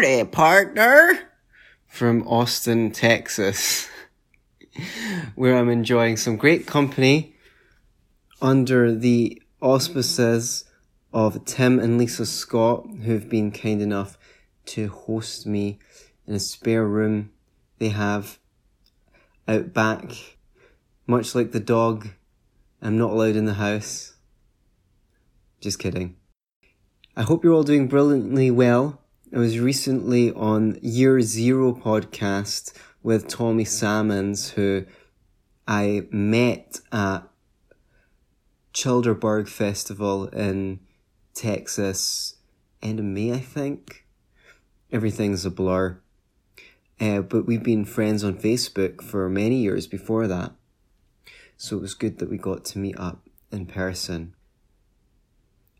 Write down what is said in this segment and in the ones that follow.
Howdy, partner! From Austin, Texas, where I'm enjoying some great company under the auspices of Tim and Lisa Scott, who've been kind enough to host me in a spare room they have out back. Much like the dog, I'm not allowed in the house. Just kidding. I hope you're all doing brilliantly well. I was recently on Year Zero podcast with Tommy Salmons, who I met at Childerberg Festival in Texas, end of May, I think. Everything's a blur. Uh, but we've been friends on Facebook for many years before that. So it was good that we got to meet up in person.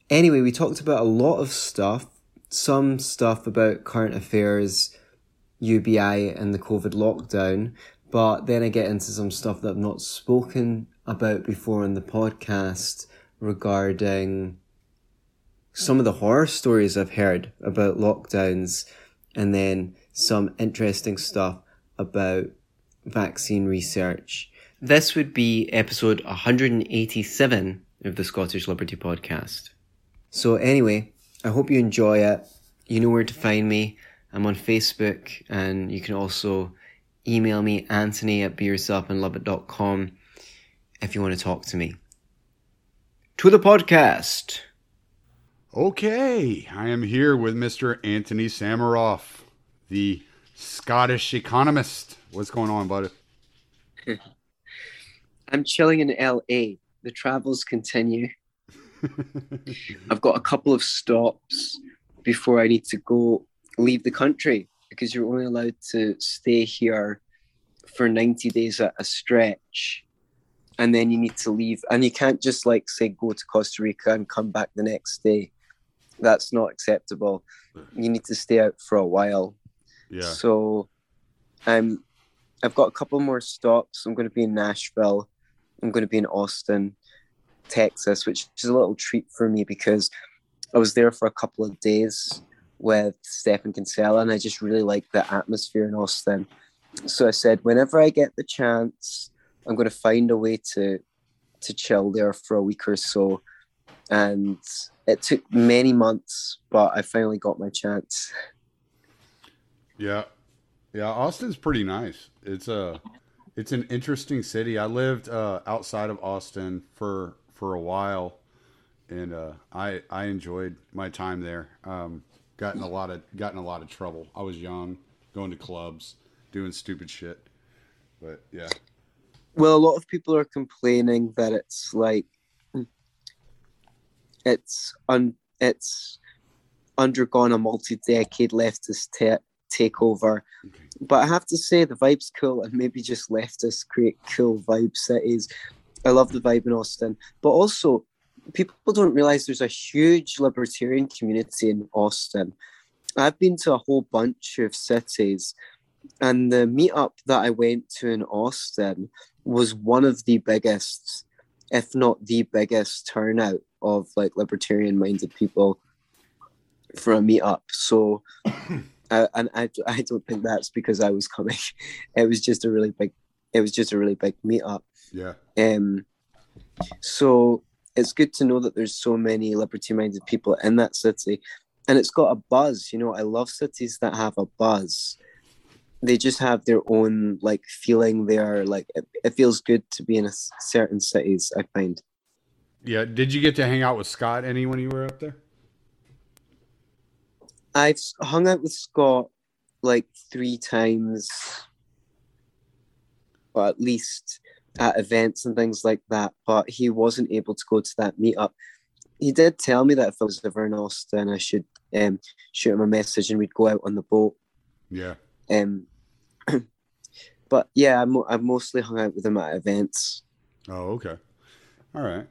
Anyway, we talked about a lot of stuff. Some stuff about current affairs, UBI, and the COVID lockdown. But then I get into some stuff that I've not spoken about before on the podcast regarding some of the horror stories I've heard about lockdowns and then some interesting stuff about vaccine research. This would be episode 187 of the Scottish Liberty Podcast. So, anyway, I hope you enjoy it. You know where to find me. I'm on Facebook, and you can also email me, anthony at beyourselfandloveit.com, if you want to talk to me. To the podcast. Okay, I am here with Mr. Antony Sammeroff, the Scottish economist. What's going on, buddy? I'm chilling in LA. The travels continue. I've got a couple of stops before I need to go leave the country because you're only allowed to stay here for 90 days at a stretch and then you need to leave. And you can't just like say go to Costa Rica and come back the next day. That's not acceptable. You need to stay out for a while. Yeah. so I'm I've got a couple more stops. I'm going to be in Nashville. I'm going to be in Austin Texas which is a little treat for me because I was there for a couple of days with Stephan Kinsella and I just really like the atmosphere in Austin so I said whenever I get the chance I'm going to find a way to to chill there for a week or so and it took many months but I finally got my chance Yeah. Yeah, Austin's pretty nice. It's a it's an interesting city. I lived uh, outside of Austin for for a while and uh, I I enjoyed my time there. Um, got in a lot of got in a lot of trouble. I was young, going to clubs, doing stupid shit. But yeah. well a lot of people are complaining that it's like it's un it's undergone a multi-decade leftist ta- takeover Okay. but i have to say the vibe's cool and maybe just leftists create cool vibe cities i love the vibe in austin. But also people don't realize there's a huge libertarian community in austin. I've been to a whole bunch of cities and the meetup that i went to in austin was one of the biggest if not the biggest turnout of like libertarian minded people for a meetup. So uh, and I, I don't think that's because i was coming. It was just a really big it was just a really big meetup Yeah. um so it's good to know that there's so many liberty minded people in that city and it's got a buzz you know i love cities that have a buzz they just have their own like feeling They are like it, it feels good to be in a certain cities i find Yeah, did you get to hang out with Scott any when you were up there? I've hung out with Scott like three times, at least at events and things like that. But he wasn't able to go to that meetup. He did tell me that if I was ever in Austin, I should um, shoot him a message and we'd go out on the boat. Yeah. Um, but yeah, I'm, mo- I've mostly hung out with him at events. Oh, okay. All right.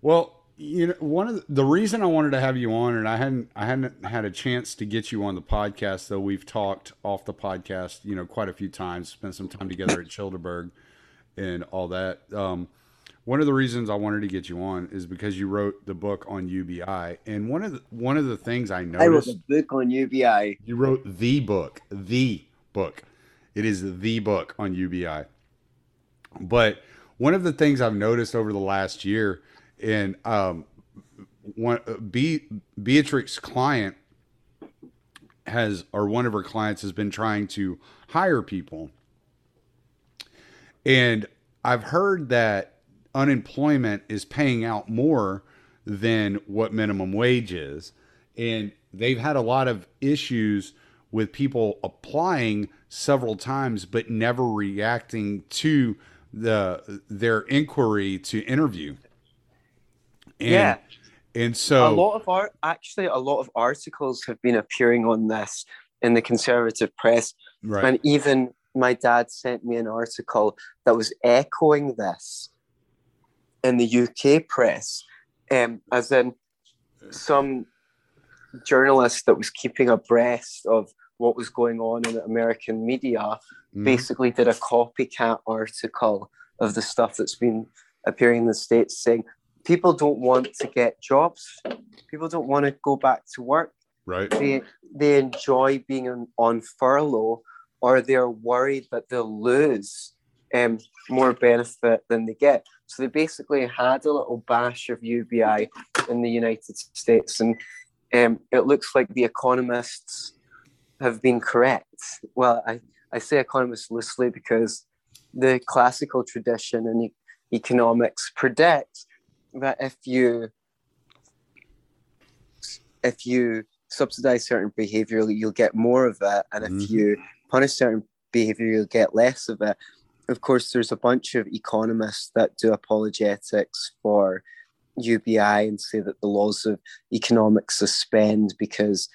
Well, you know, one of the, the reason I wanted to have you on, and I hadn't, I hadn't had a chance to get you on the podcast, though we've talked off the podcast, you know, quite a few times, spent some time together at Childerberg and all that. Um, one of the reasons I wanted to get you on is because you wrote the book on UBI, and one of the one of the things I noticed. I wrote a book on UBI. You wrote the book, the book. It is the book on UBI. But one of the things I've noticed over the last year, and um, one Be, Beatrix client has, or one of her clients has been trying to hire people, and I've heard that unemployment is paying out more than what minimum wage is, and they've had a lot of issues with people applying several times but never reacting to the their inquiry to interview. And, yeah. And so a lot of art actually a lot of articles have been appearing on this in the conservative press. Right. And even my dad sent me an article that was echoing this in the UK press. Um, as in some journalist that was keeping abreast of what was going on in the American media mm. basically did a copycat article of the stuff that's been appearing in the States saying people don't want to get jobs. People don't want to go back to work. Right. They, they enjoy being on, on furlough or they're worried that they'll lose um, more benefit than they get. So they basically had a little bash of UBI in the United States. And um, it looks like the economists have been correct. Well, I, I say economists loosely because the classical tradition in e- economics predict that if you if you subsidize certain behavior, you'll get more of it, and if mm-hmm. you punish certain behavior, you'll get less of it. Of course, there's a bunch of economists that do apologetics for UBI and say that the laws of economics suspend because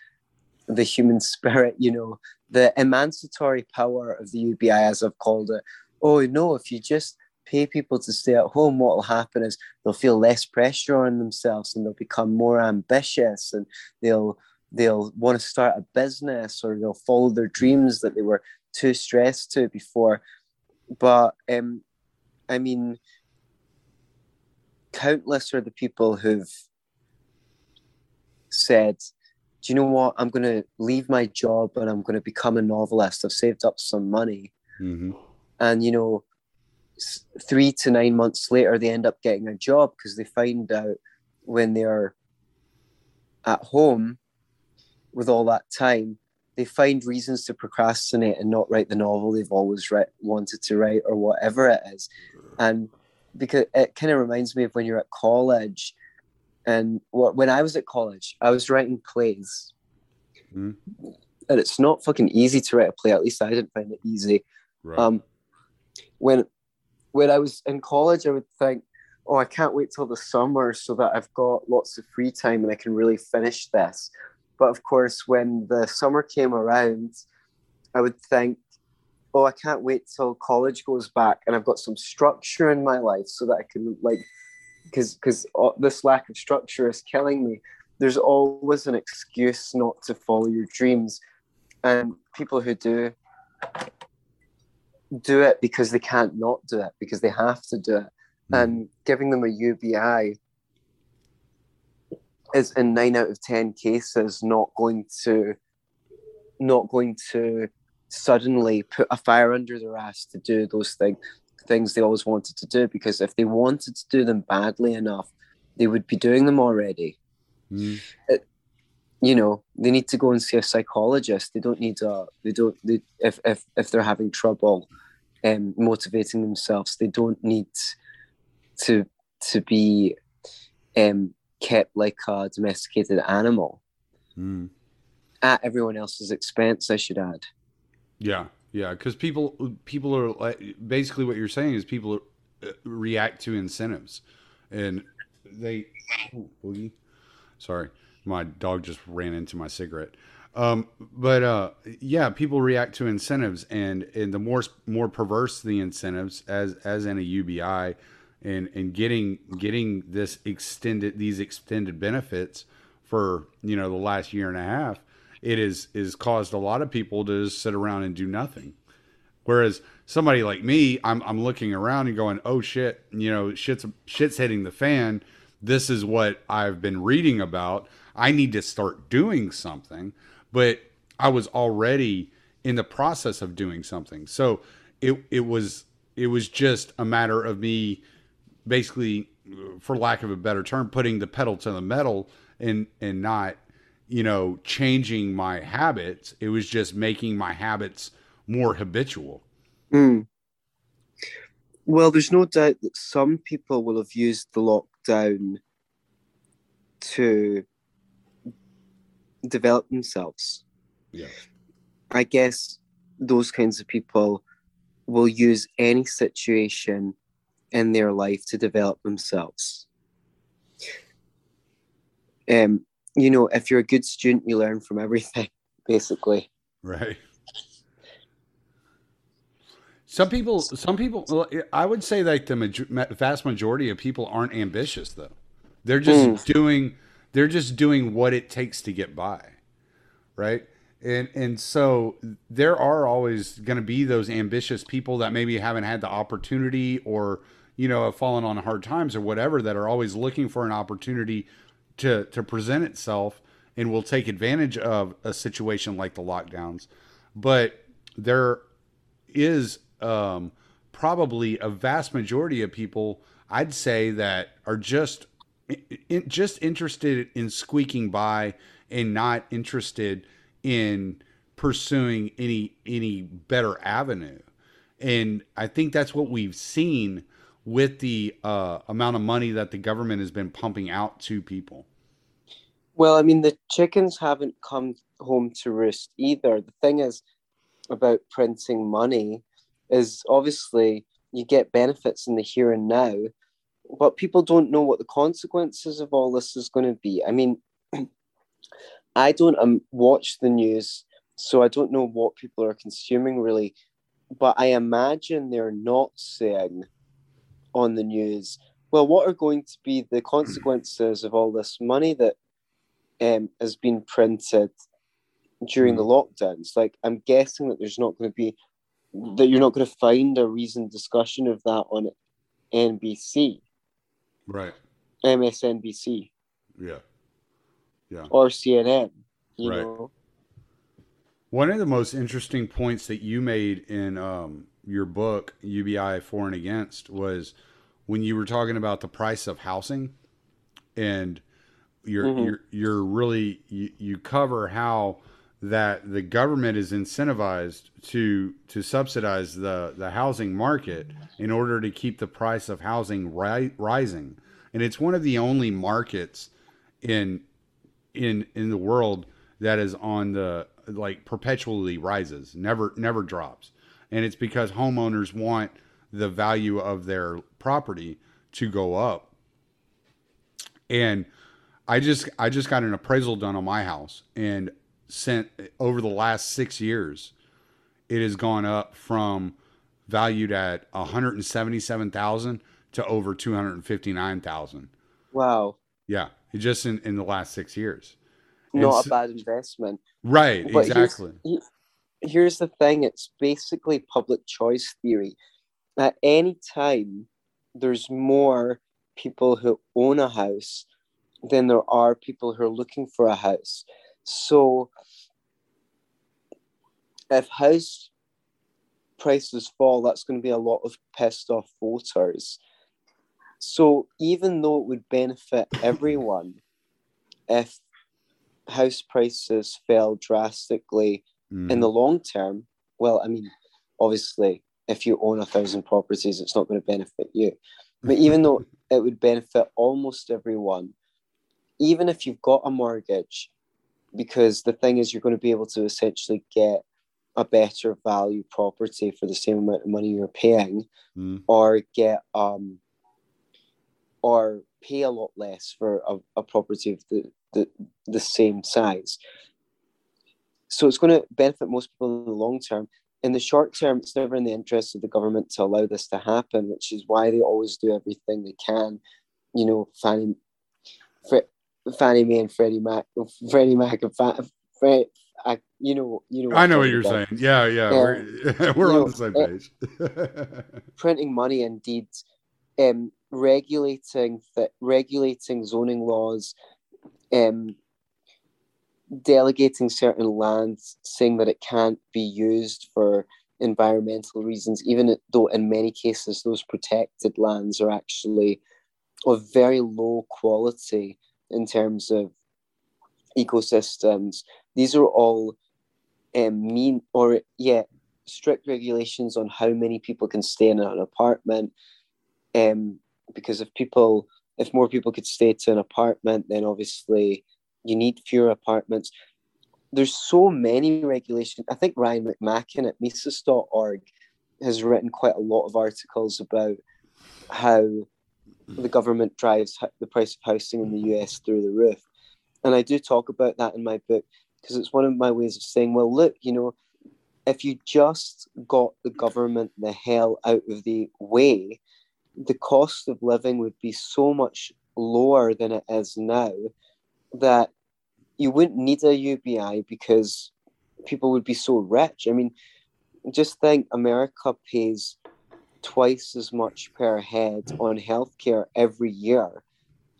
the human spirit, you know, the emancipatory power of the UBI, as I've called it. Oh no, if you just pay people to stay at home, what will happen is they'll feel less pressure on themselves and they'll become more ambitious and they'll they'll want to start a business or they'll follow their dreams that they were too stressed to before. But um, I mean, countless are the people who've said do you know what? I'm going to leave my job and I'm going to become a novelist. I've saved up some money. Mm-hmm. And, you know, three to nine months later, they end up getting a job because they find out when they're at home with all that time, they find reasons to procrastinate and not write the novel they've always re- wanted to write or whatever it is. And because it kind of reminds me of when you're at college and when I was at college, I was writing plays. Mm. And it's not fucking easy to write a play. At least I didn't find it easy. Right. Um, when when I was in college, I would think, oh, I can't wait till the summer so that I've got lots of free time and I can really finish this. But of course, when the summer came around, I would think, oh, I can't wait till college goes back and I've got some structure in my life so that I can like because because uh, this lack of structure is killing me there's always an excuse not to follow your dreams and people who do do it because they can't not do it because they have to do it mm. and giving them a ubi is in nine out of ten cases not going to not going to suddenly put a fire under their ass to do those things things they always wanted to do because if they wanted to do them badly enough, they would be doing them already. Mm. It, you know, they need to go and see a psychologist. They don't need a. They don't. They, if if if they're having trouble, um, motivating themselves, they don't need to to be um, kept like a domesticated animal mm. at everyone else's expense. I should add. Yeah, yeah, because people people are like basically what you're saying is people uh, react to incentives, and they. Ooh, Sorry, my dog just ran into my cigarette. Um, but uh, yeah, people react to incentives, and and the more more perverse the incentives, as as in a UBI, and and getting getting this extended these extended benefits for you know the last year and a half it is is caused a lot of people to just sit around and do nothing Whereas somebody like me, I'm I'm looking around and going, oh shit, you know, shit's shit's hitting the fan. This is what I've been reading about. I need to start doing something. But I was already in the process of doing something. So it it was it was just a matter of me basically for lack of a better term putting the pedal to the metal and and not you know changing my habits it was just making my habits more habitual mm. well there's no doubt that some people will have used the lockdown to develop themselves yeah i guess those kinds of people will use any situation in their life to develop themselves. Um, you know, if you're a good student, you learn from everything, basically. Right. Some people, some people, I would say like the major, vast majority of people aren't ambitious though. They're just mm. doing, they're just doing what it takes to get by. Right and and so there are always going to be those ambitious people that maybe haven't had the opportunity or you know have fallen on hard times or whatever that are always looking for an opportunity to to present itself and will take advantage of a situation like the lockdowns but there is um, probably a vast majority of people i'd say that are just in, just interested in squeaking by and not interested in pursuing any any better avenue. And I think that's what we've seen with the uh, amount of money that the government has been pumping out to people. Well, I mean, the chickens haven't come home to roost either. The thing is about printing money is obviously you get benefits in the here and now, but people don't know what the consequences of all this is going to be. I mean, I don't um, watch the news, so I don't know what people are consuming really. But I imagine they're not saying on the news, well, what are going to be the consequences of all this money that um, has been printed during the mm. lockdowns? Like, I'm guessing that there's not going to be, that you're not going to find a reasoned discussion of that on NBC. Right. MSNBC. Yeah yeah. or CNN. You right. know. One of the most interesting points that you made in um, your book UBI for and against was when you were talking about the price of housing, and you're mm-hmm. you're you're really you, you cover how that the government is incentivized to to subsidize the the housing market in order to keep the price of housing ri- rising and it's one of the only markets in in in the world that is on the like perpetually rises, never never drops. And it's because homeowners want the value of their property to go up. And I just I just got an appraisal done on my house and sent over the last 6 years it has gone up from valued at 177,000 to over 259,000. Wow. Yeah just in, in the last six years. Not a bad investment. Right, but exactly. Here's, here's the thing it's basically public choice theory. At any time, there's more people who own a house than there are people who are looking for a house. So, if house prices fall, that's going to be a lot of pissed off voters. So even though it would benefit everyone if house prices fell drastically mm. in the long term, well, I mean, obviously, if you own a thousand properties, it's not going to benefit you. But even though it would benefit almost everyone, even if you've got a mortgage, because the thing is, you're going to be able to essentially get a better value property for the same amount of money you're paying, mm. or get um, or pay a lot less for a, a property of the, the, the same size. So it's going to benefit most people in the long term. In the short term, it's never in the interest of the government to allow this to happen, which is why they always do everything they can. You know, Fannie, Fannie Mae and Freddie Mac, Freddie Mac and Fannie, I, you know, you know. I know what you're about. saying. Yeah, yeah, um, we're we're on know, the same uh, page. printing money, indeed, um, regulating that regulating zoning laws, um, delegating certain lands, saying that it can't be used for environmental reasons, even though in many cases those protected lands are actually of very low quality in terms of ecosystems. These are all um, mean or yeah strict regulations on how many people can stay in an apartment. Um, because if people, if more people could stay to an apartment, then obviously you need fewer apartments. There's so many regulations. I think Ryan McMaken at Mises.org has written quite a lot of articles about how the government drives the price of housing in the US through the roof. And I do talk about that in my book because it's one of my ways of saying, well, look, you know, if you just got the government the hell out of the way, the cost of living would be so much lower than it is now that you wouldn't need a UBI because people would be so rich. I mean, just think America pays twice as much per head on healthcare every year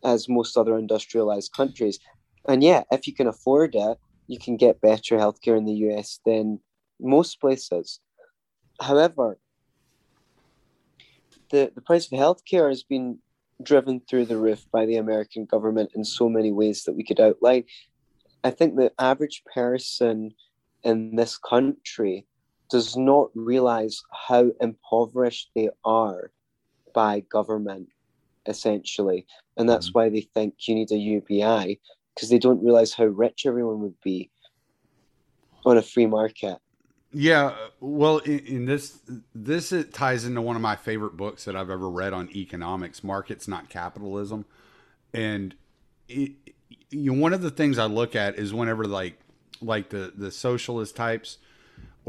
as most other industrialized countries. And yeah, if you can afford it, you can get better healthcare in the US than most places. However, the, the price of healthcare has been driven through the roof by the American government in so many ways that we could outline. I think the average person in this country does not realize how impoverished they are by government, essentially. And that's mm-hmm. why they think you need a UBI, because they don't realize how rich everyone would be on a free market. Yeah, well, in, in, this this it ties into one of my favorite books that I've ever read on economics, "Markets Not Capitalism," and it, you know, one of the things I look at is whenever like like the the socialist types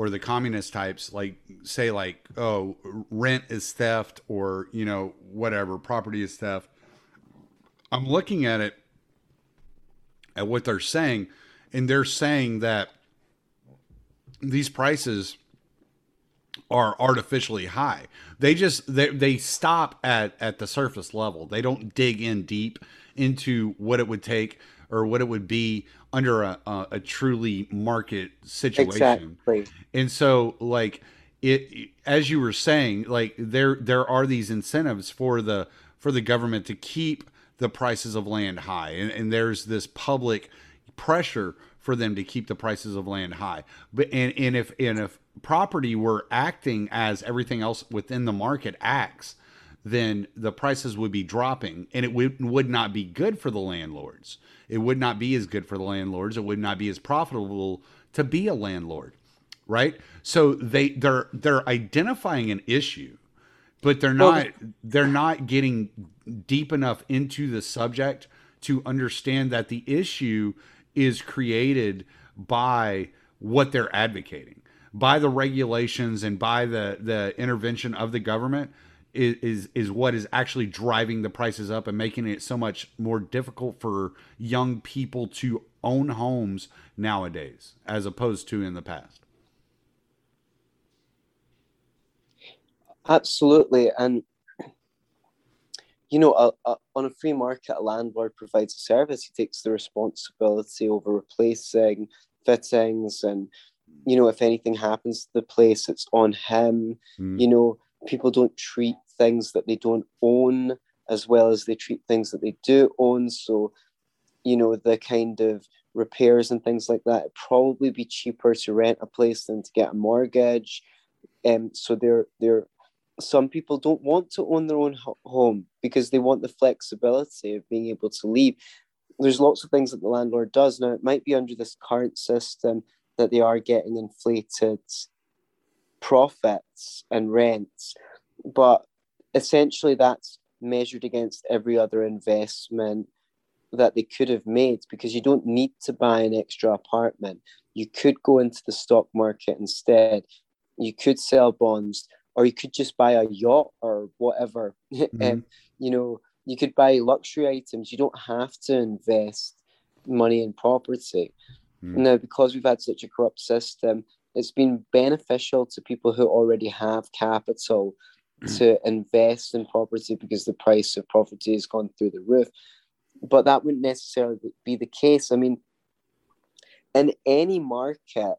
or the communist types like say like oh rent is theft or you know whatever property is theft. I'm looking at it at what they're saying and they're saying that these prices are artificially high. They just they, they stop at at the surface level. They don't dig in deep into what it would take or what it would be under a, a, a truly market situation. Exactly. And so like it as you were saying, like there there are these incentives for the for the government to keep the prices of land high. And, and there's this public pressure for them to keep the prices of land high. But and, and if and if property were acting as everything else within the market acts, then the prices would be dropping and it would, would not be good for the landlords. It would not be as good for the landlords. It would not be as profitable to be a landlord, right? So they they're they're identifying an issue, but they're not they're not getting deep enough into the subject to understand that the issue is created by what they're advocating, by the regulations and by the the intervention of the government is, is is what is actually driving the prices up and making it so much more difficult for young people to own homes nowadays as opposed to in the past. Absolutely. And you know a, a, on a free market a landlord provides a service. He takes the responsibility over replacing fittings and you know if anything happens to the place it's on him mm. you know people don't treat things that they don't own as well as they treat things that they do own. So, you know, the kind of repairs and things like that, it'd probably be cheaper to rent a place than to get a mortgage. Um, so there, there, some people don't want to own their own home because they want the flexibility of being able to leave. There's lots of things that the landlord does now. It might be under this current system that they are getting inflated profits and rents, but essentially that's measured against every other investment that they could have made because you don't need to buy an extra apartment. You could go into the stock market instead. You could sell bonds, or you could just buy a yacht or whatever. Mm-hmm. and you know, you could buy luxury items. You don't have to invest money in property. Mm. Now, because we've had such a corrupt system, it's been beneficial to people who already have capital mm. to invest in property because the price of property has gone through the roof. But that wouldn't necessarily be the case. I mean, in any market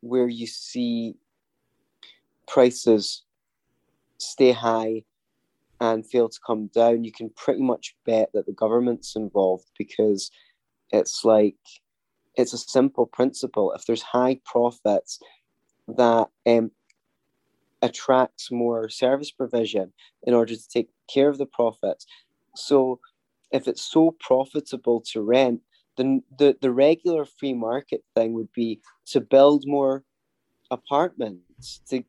where you see prices stay high and fail to come down, you can pretty much bet that the government's involved because it's like it's a simple principle. If there's high profits, that um, attracts more service provision in order to take care of the profits. So, if it's so profitable to rent, then the, the regular free market thing would be to build more apartments to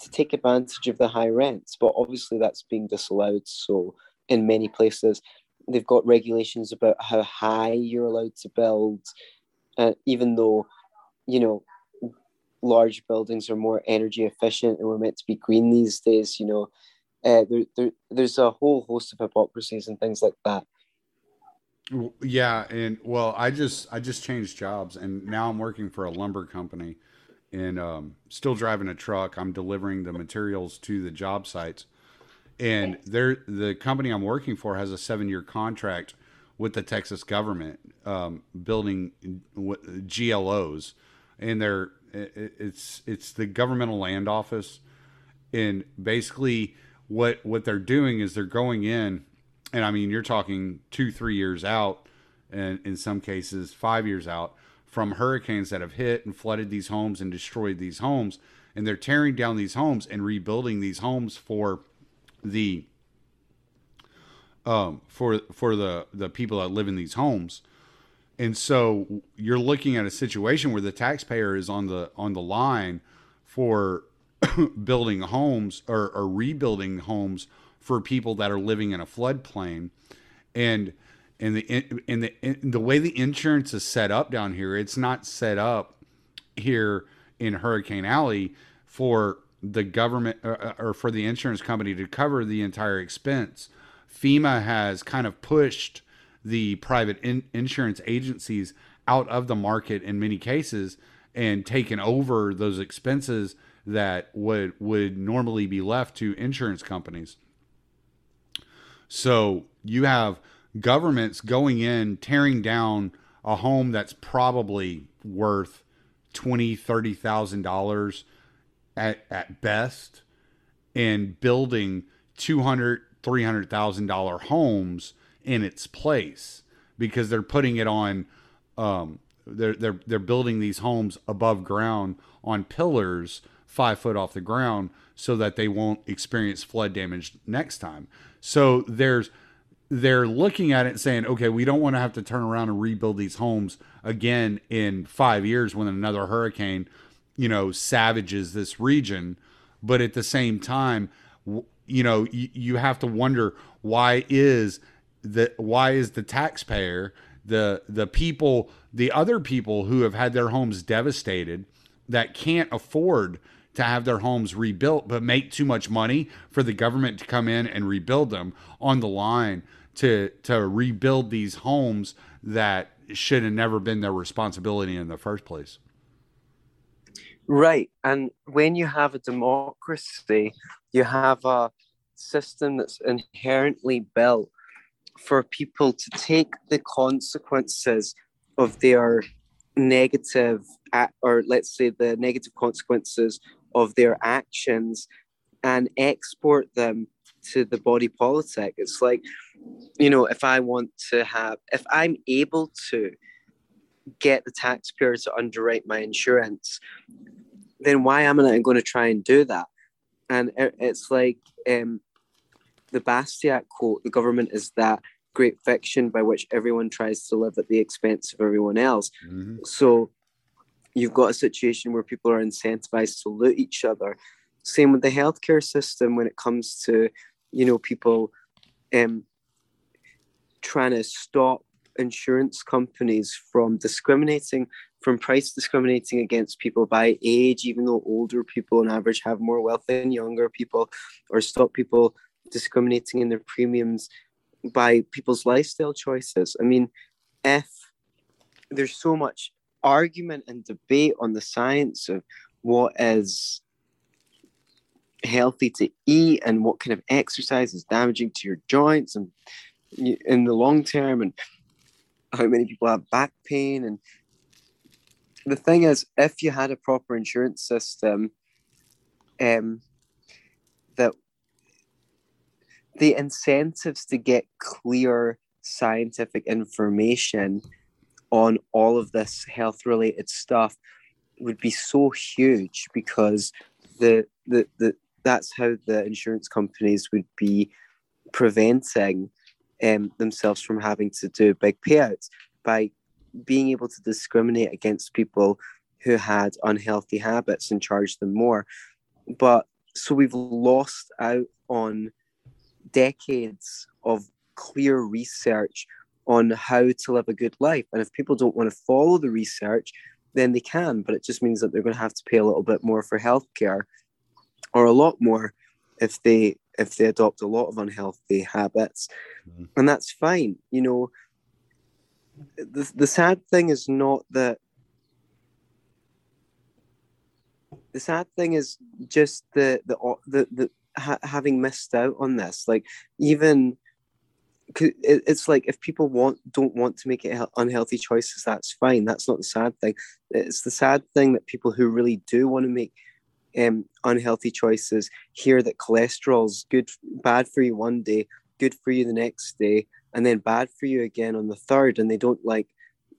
to take advantage of the high rents. But obviously, that's being disallowed. So, in many places, they've got regulations about how high you're allowed to build, uh, even though, you know, large buildings are more energy efficient and we're meant to be green these days. You know, uh, there, there, there's a whole host of hypocrisies and things like that. Yeah, and well, I just I just changed jobs, and now I'm working for a lumber company, and um, still driving a truck. I'm delivering the materials to the job sites, and they're the company I'm working for has a seven year contract with the Texas government, um, building GLOs, and they're it's it's the governmental land office, and basically what what they're doing is they're going in and I mean, you're talking two, three years out, and in some cases, five years out from hurricanes that have hit and flooded these homes and destroyed these homes. And they're tearing down these homes and rebuilding these homes for the um, for for the the people that live in these homes. And so you're looking at a situation where the taxpayer is on the on the line for building homes or, or rebuilding homes for people that are living in a floodplain, and and the in the in the way the insurance is set up down here, it's not set up here in Hurricane Alley for the government uh, uh, or for the insurance company to cover the entire expense. FEMA has kind of pushed the private in- insurance agencies out of the market in many cases and taken over those expenses that would would normally be left to insurance companies. So you have governments going in, tearing down a home that's probably worth twenty, thirty thousand dollars at at best, and building two hundred, three hundred thousand dollar homes in its place because they're putting it on. Um, they're they're they're building these homes above ground on pillars five foot off the ground so that they won't experience flood damage next time. So there's they're looking at it saying, okay, we don't want to have to turn around and rebuild these homes again in five years when another hurricane, you know, savages this region. But at the same time, you know, you, you have to wonder why is the why is the taxpayer the the people the other people who have had their homes devastated that can't afford to have their homes rebuilt, but make too much money for the government to come in and rebuild them on the line to to rebuild these homes that should have never been their responsibility in the first place. Right. And when you have a democracy, you have a system that's inherently built for people to take the consequences of their negative or let's say the negative consequences of their actions and export them to the body politic. It's like, you know, if I want to have, if I'm able to get the taxpayer to underwrite my insurance, then why am I going to try and do that? And it's like um, the Bastiat quote the government is that great fiction by which everyone tries to live at the expense of everyone else. Mm-hmm. So you've got a situation where people are incentivized to loot each other. Same with the healthcare system when it comes to, you know, people um, trying to stop insurance companies from discriminating, from price discriminating against people by age, even though older people on average have more wealth than younger people, or stop people discriminating in their premiums by people's lifestyle choices. I mean, if there's so much argument and debate on the science of what is healthy to eat and what kind of exercise is damaging to your joints and in the long term and how many people have back pain and the thing is if you had a proper insurance system um that the incentives to get clear scientific information on all of this health related stuff would be so huge because the, the the that's how the insurance companies would be preventing um, themselves from having to do big payouts by being able to discriminate against people who had unhealthy habits and charge them more. But so we've lost out on decades of clear research on how to live a good life. And if people don't want to follow the research, then they can, but it just means that they're going to have to pay a little bit more for healthcare or a lot more if they if they adopt a lot of unhealthy habits. Mm-hmm. And that's fine. You know, the, the sad thing is not that the sad thing is just the the the, the ha- having missed out on this. Like even it's like if people want don't want to make it unhealthy choices that's fine. That's not the sad thing. It's the sad thing that people who really do want to make um, unhealthy choices hear that cholesterol's good bad for you one day good for you the next day and then bad for you again on the third and they don't like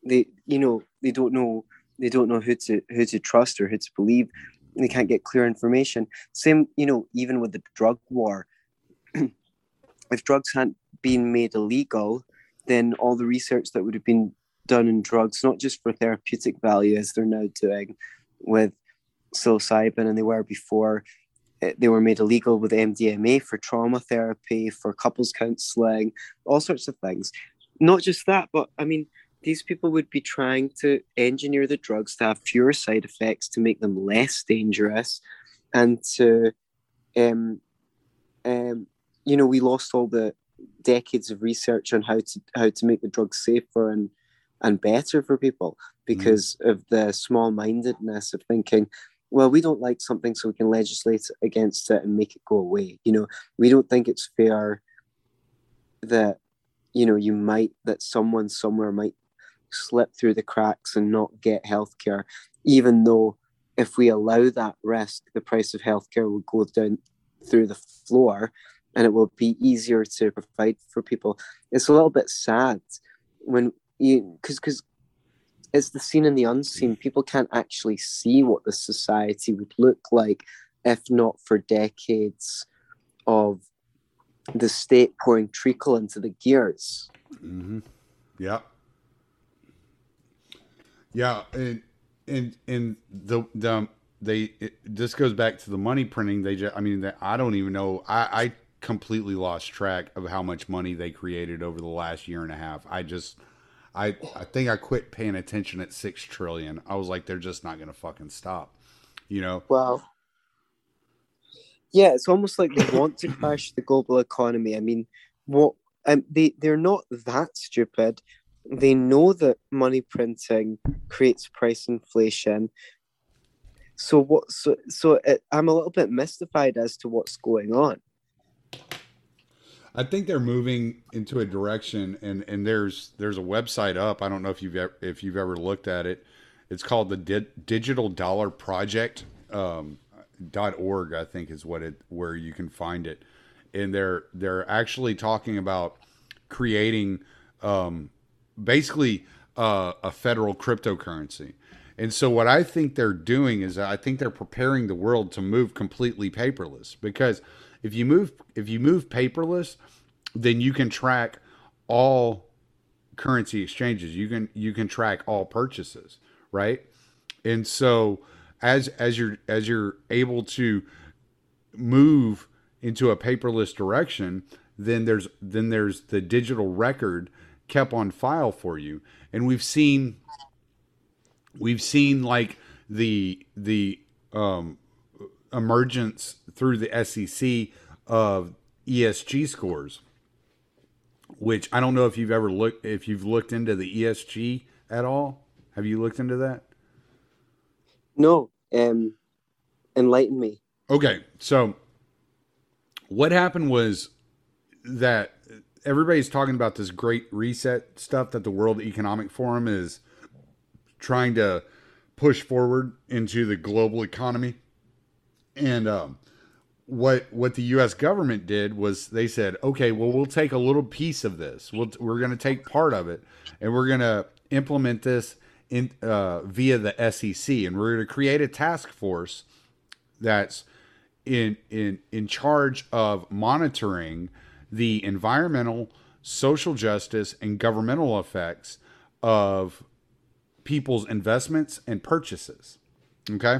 they you know they don't know they don't know who to who to trust or who to believe. They can't get clear information. Same you know even with the drug war. If drugs hadn't been made illegal then all the research that would have been done in drugs not just for therapeutic value as they're now doing with psilocybin and they were before they were made illegal with MDMA for trauma therapy, for couples counseling, all sorts of things. Not just that, but I mean, these people would be trying to engineer the drugs to have fewer side effects, to make them less dangerous, and to, um, um, you know, we lost all the decades of research on how to how to make the drugs safer and and better for people mm-hmm. because mm. of the small mindedness of thinking well, we don't like something, so we can legislate against it and make it go away. You know, we don't think it's fair that, you know, you might, that someone somewhere might slip through the cracks and not get healthcare, even though if we allow that risk, the price of healthcare will go down through the floor and it will be easier to provide for people. It's a little bit sad when you, because, because it's the seen and the unseen. People can't actually see what the society would look like if not for decades of the state pouring treacle into the gears. Mm-hmm. Yeah. Yeah, and and and the the they it, this goes back to the money printing. They just, I mean, I don't even know. I I completely lost track of how much money they created over the last year and a half. I just I I think I quit paying attention at six trillion. I was like, they're just not gonna fucking stop. You know? Well Yeah, it's almost like they want to crash the global economy. I mean, what um, they they're not that stupid. They know that money printing creates price inflation. So what? So so it, I'm a little bit mystified as to what's going on. I think they're moving into a direction, and and there's there's a website up. I don't know if you've ever, if you've ever looked at it. It's called the Di- Digital Dollar Project um, dot org. I think is what it where you can find it, and they're they're actually talking about creating um, basically uh, a federal cryptocurrency. And so what I think they're doing is I think they're preparing the world to move completely paperless because if you move if you move paperless, then you can track all currency exchanges. You can you can track all purchases, right? And so as as you're as you're able to move into a paperless direction, then there's then there's the digital record kept on file for you. And we've seen we've seen like the the um emergence through the SEC of ESG scores, which I don't know if you've ever looked if you've looked into the ESG at all. Have you looked into that? No. Um, enlighten me. Okay, so what happened was that everybody's talking about this great reset stuff that the World Economic Forum is trying to push forward into the global economy. And um, what what the U.S. government did was they said, okay, well, we'll take a little piece of this. We'll, we're going to take part of it, and we're going to implement this in uh, via the SEC, and we're going to create a task force that's in in in charge of monitoring the environmental, social justice, and governmental effects of people's investments and purchases. Okay.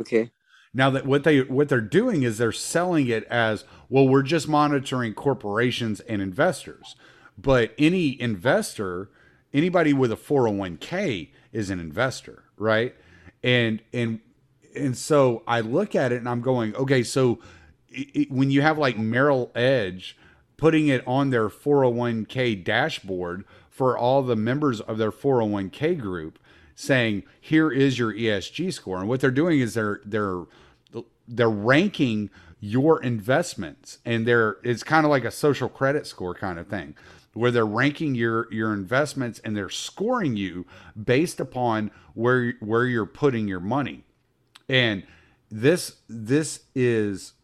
Okay. Now that what they what they're doing is they're selling it as well. We're just monitoring corporations and investors, but any investor, anybody with a 401k is an investor, right? And and and so I look at it and I'm going, okay, so it, when you have like Merrill Edge putting it on their 401k dashboard for all the members of their 401k group saying here is your ESG score and what they're doing is they're they're they're ranking your investments and they're it's kind of like a social credit score kind of thing where they're ranking your your investments and they're scoring you based upon where where you're putting your money and this this is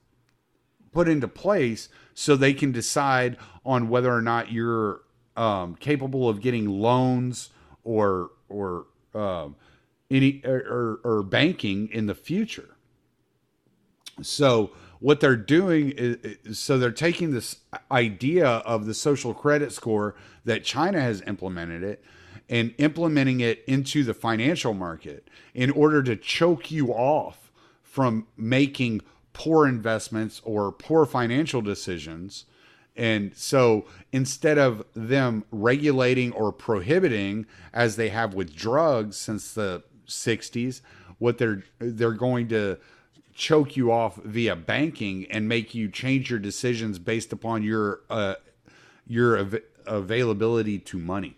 put into place so they can decide on whether or not you're um, capable of getting loans or or um, any or, or, or banking in the future. So what they're doing is so they're taking this idea of the social credit score that China has implemented it and implementing it into the financial market in order to choke you off from making poor investments or poor financial decisions. And so instead of them regulating or prohibiting as they have with drugs since the 60s, what they're they're going to choke you off via banking and make you change your decisions based upon your uh, your av- availability to money.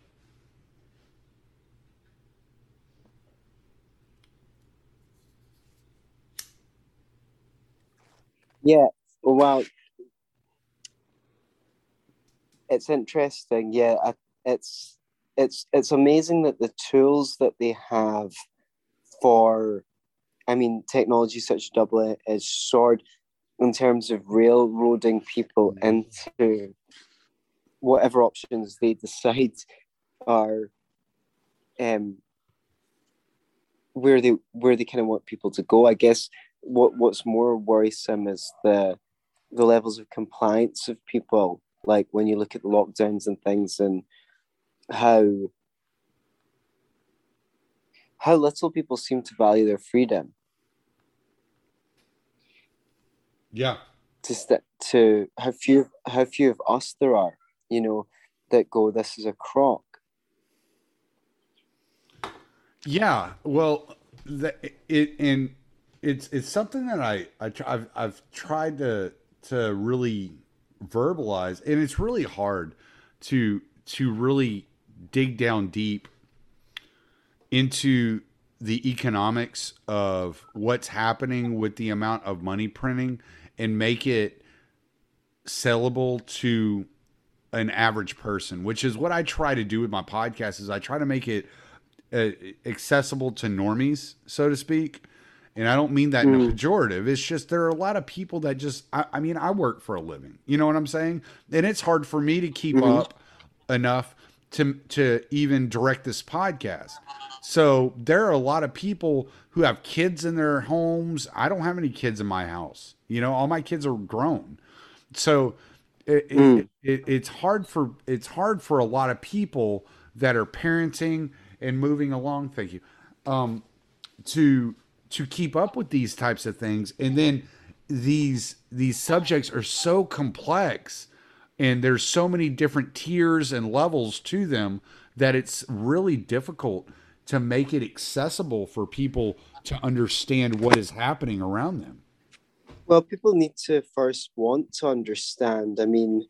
Yeah, well, it's interesting. Yeah, it's it's it's amazing that the tools that they have for, I mean, technology such a double-edged sword in terms of railroading people into whatever options they decide are um where they where they kind of want people to go. I guess what what's more worrisome is the the levels of compliance of people. Like when you look at the lockdowns and things, and how how little people seem to value their freedom. Yeah. To st- to how few how few of us there are, you know, that go. This is a crock. Yeah. Well, the, it and it's it's something that I, I I've I've tried to to really verbalize, and it's really hard to to really dig down deep into the economics of what's happening with the amount of money printing and make it sellable to an average person which is what i try to do with my podcast is i try to make it uh, accessible to normies so to speak and I don't mean that in a hmm. pejorative. It's just there are a lot of people that just, I, I, mean, I work for a living. You know what I'm saying? And it's hard for me to keep mm-hmm. up enough to to even direct this podcast. So there are a lot of people who have kids in their homes. I don't have any kids in my house. You know, all my kids are grown. So it, mm. it, it, it's hard for it's hard for a lot of people that are parenting and moving along. Thank you. Um, to to keep up with these types of things and then these these subjects are so complex and there's so many different tiers and levels to them that it's really difficult to make it accessible for people to understand what is happening around them well people need to first want to understand i mean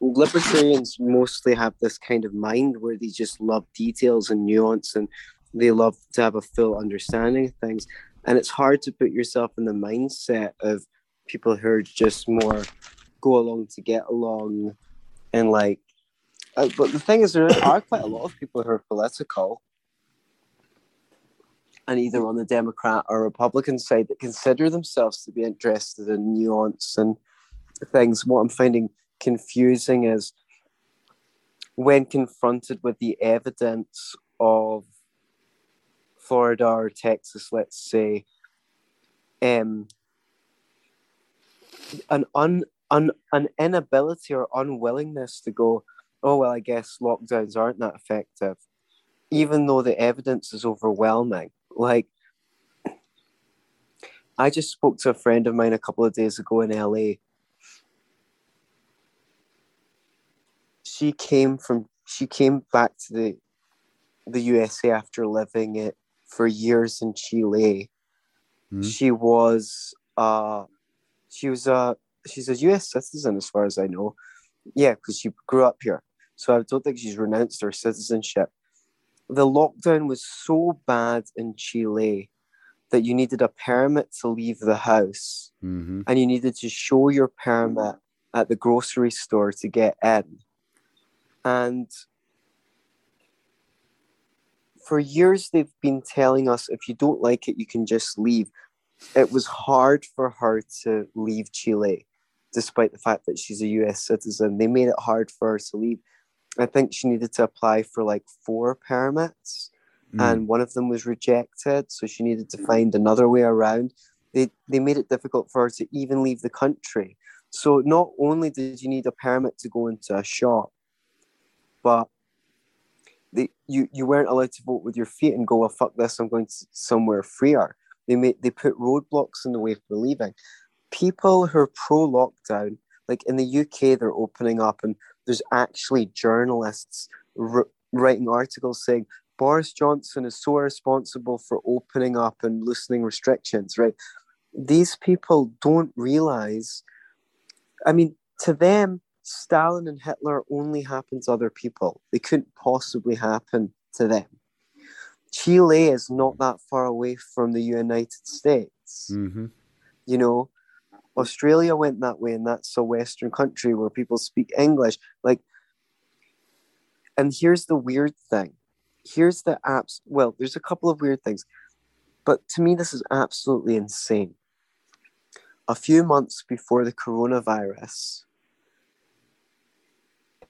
libertarians mostly have this kind of mind where they just love details and nuance and they love to have a full understanding of things. And it's hard to put yourself in the mindset of people who are just more go along to get along and like uh, but the thing is there are quite a lot of people who are political. And either on the democrat or republican side that consider themselves to be interested in nuance and things. What i'm finding confusing is when confronted with the evidence of Florida or Texas, let's say, um, an un, un, an inability or unwillingness to go, oh well, I guess lockdowns aren't that effective, even though the evidence is overwhelming. Like, I just spoke to a friend of mine a couple of days ago in LA she came from she came back to the the USA after living it for years in Chile. Mm-hmm. She was uh she was a she's a US citizen as far as I know. Yeah, because she grew up here. So I don't think she's renounced her citizenship. The lockdown was so bad in Chile that you needed a permit to leave the house mm-hmm. and you needed to show your permit at the grocery store to get in. And for years, they've been telling us if you don't like it, you can just leave. It was hard for her to leave Chile, despite the fact that she's a US citizen. They made it hard for her to leave. I think she needed to apply for like four permits, mm. and one of them was rejected. So she needed to find another way around. They, they made it difficult for her to even leave the country. So not only did you need a permit to go into a shop, but they, you you weren't allowed to vote with your feet and go, well, fuck this, I'm going to somewhere freer. They made they put roadblocks in the way for leaving. People who are pro lockdown, like in the UK, they're opening up, and there's actually journalists r- writing articles saying Boris Johnson is so responsible for opening up and loosening restrictions. Right? These people don't realize. I mean, to them, Stalin and Hitler only happened to other people. They couldn't possibly happen to them. Chile is not that far away from the United States. Mm-hmm. You know, Australia went that way, and that's a Western country where people speak English. Like, and here's the weird thing. Here's the apps. Well, there's a couple of weird things, but to me, this is absolutely insane. A few months before the coronavirus,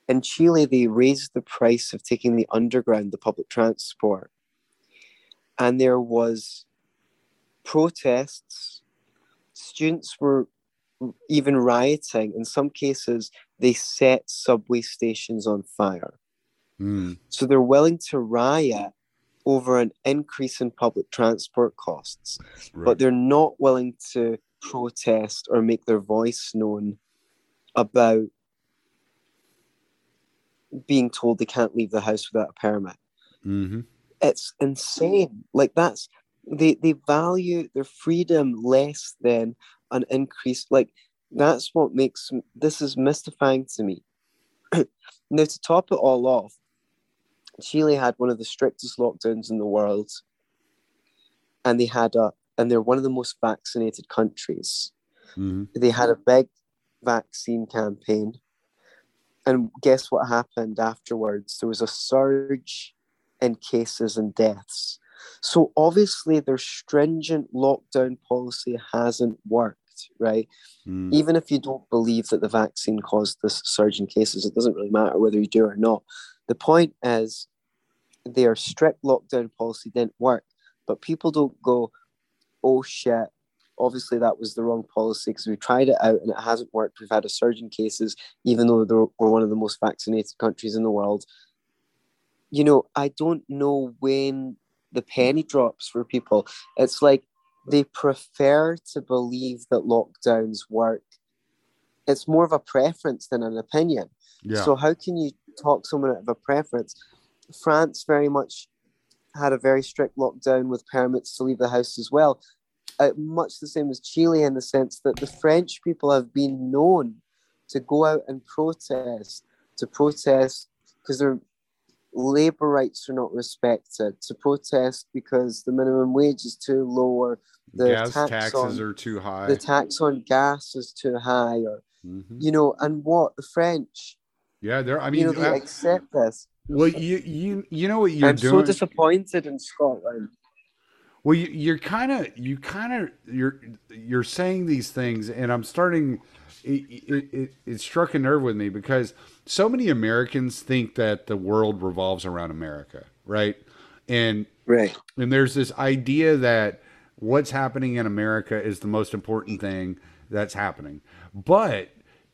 in Chile, they raised the price of taking the underground, the public transport. And there was protests. Students were even rioting. In some cases, they set subway stations on fire. Mm. So they're willing to riot over an increase in public transport costs, right. but they're not willing to protest or make their voice known about being told they can't leave the house without a permit. Mm-hmm. It's insane. Like that's they they value their freedom less than an increase. Like that's what makes this is mystifying to me. now to top it all off, Chile had one of the strictest lockdowns in the world, and they had a and they're one of the most vaccinated countries. Mm-hmm. They had a big vaccine campaign and guess what happened afterwards? There was a surge in cases and deaths. So obviously, their stringent lockdown policy hasn't worked, right? Mm. Even if you don't believe that the vaccine caused this surge in cases, it doesn't really matter whether you do or not. The point is, their strict lockdown policy didn't work, but people don't go, oh shit, obviously that was the wrong policy because we tried it out and it hasn't worked. We've had a surge in cases, even though we're one of the most vaccinated countries in the world. You know, I don't know when the penny drops for people. It's like they prefer to believe that lockdowns work. It's more of a preference than an opinion. Yeah. So how can you talk someone out of a preference? France very much had a very strict lockdown with permits to leave the house as well uh, much the same as Chile in the sense that the French people have been known to go out and protest, to protest because their labor rights are not respected, to protest because the minimum wage is too low or the gas tax taxes on, are too high. the tax on gas is too high or Mhm. you know, and what the French, Yeah, they're I mean, you know, they uh, accept this. well, you you you know what you're I'm so disappointed in Scotland. Well, you, you're kind of you kind of you're you're saying these things, and I'm starting. It, it, it, it struck a nerve with me because so many Americans think that the world revolves around America, right? And Right. and there's this idea that what's happening in America is the most important thing that's happening. But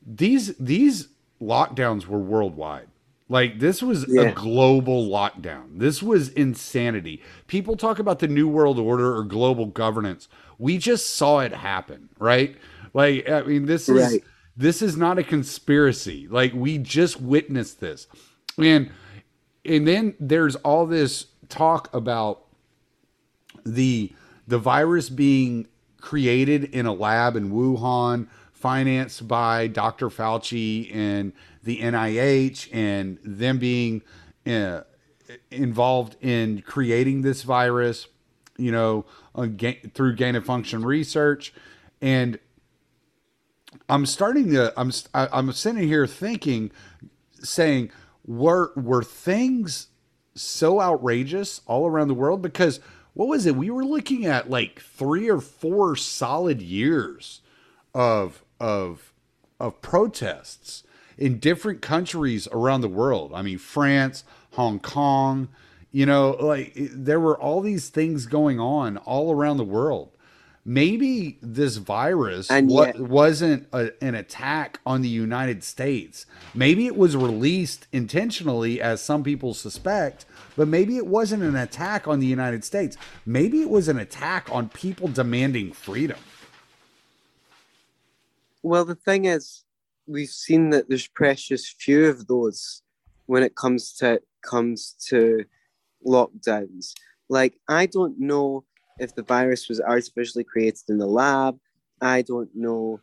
these these lockdowns were worldwide. Like this was Yeah. a global lockdown. This was insanity. People talk about the new world order or global governance. We just saw it happen, right? Like I mean this is this is not a conspiracy. Like we just witnessed this. And and then there's all this talk about the the virus being created in a lab in Wuhan, financed by Dr. Fauci and the NIH, and them being uh, involved in creating this virus, you know, uh, through gain of function research, and I'm starting to I'm I'm sitting here thinking, saying, were were things so outrageous all around the world because what was it we were looking at like three or four solid years of of of protests in different countries around the world i mean france hong kong you know like there were all these things going on all around the world maybe this virus wa- yet- wasn't a, an attack on the United States. Maybe it was released intentionally, as some people suspect, but maybe it wasn't an attack on the United States. Maybe it was an attack on people demanding freedom. Well, the thing is, we've seen that there's precious few of those when it comes to comes to lockdowns. Like, I don't know if the virus was artificially created in the lab. I don't know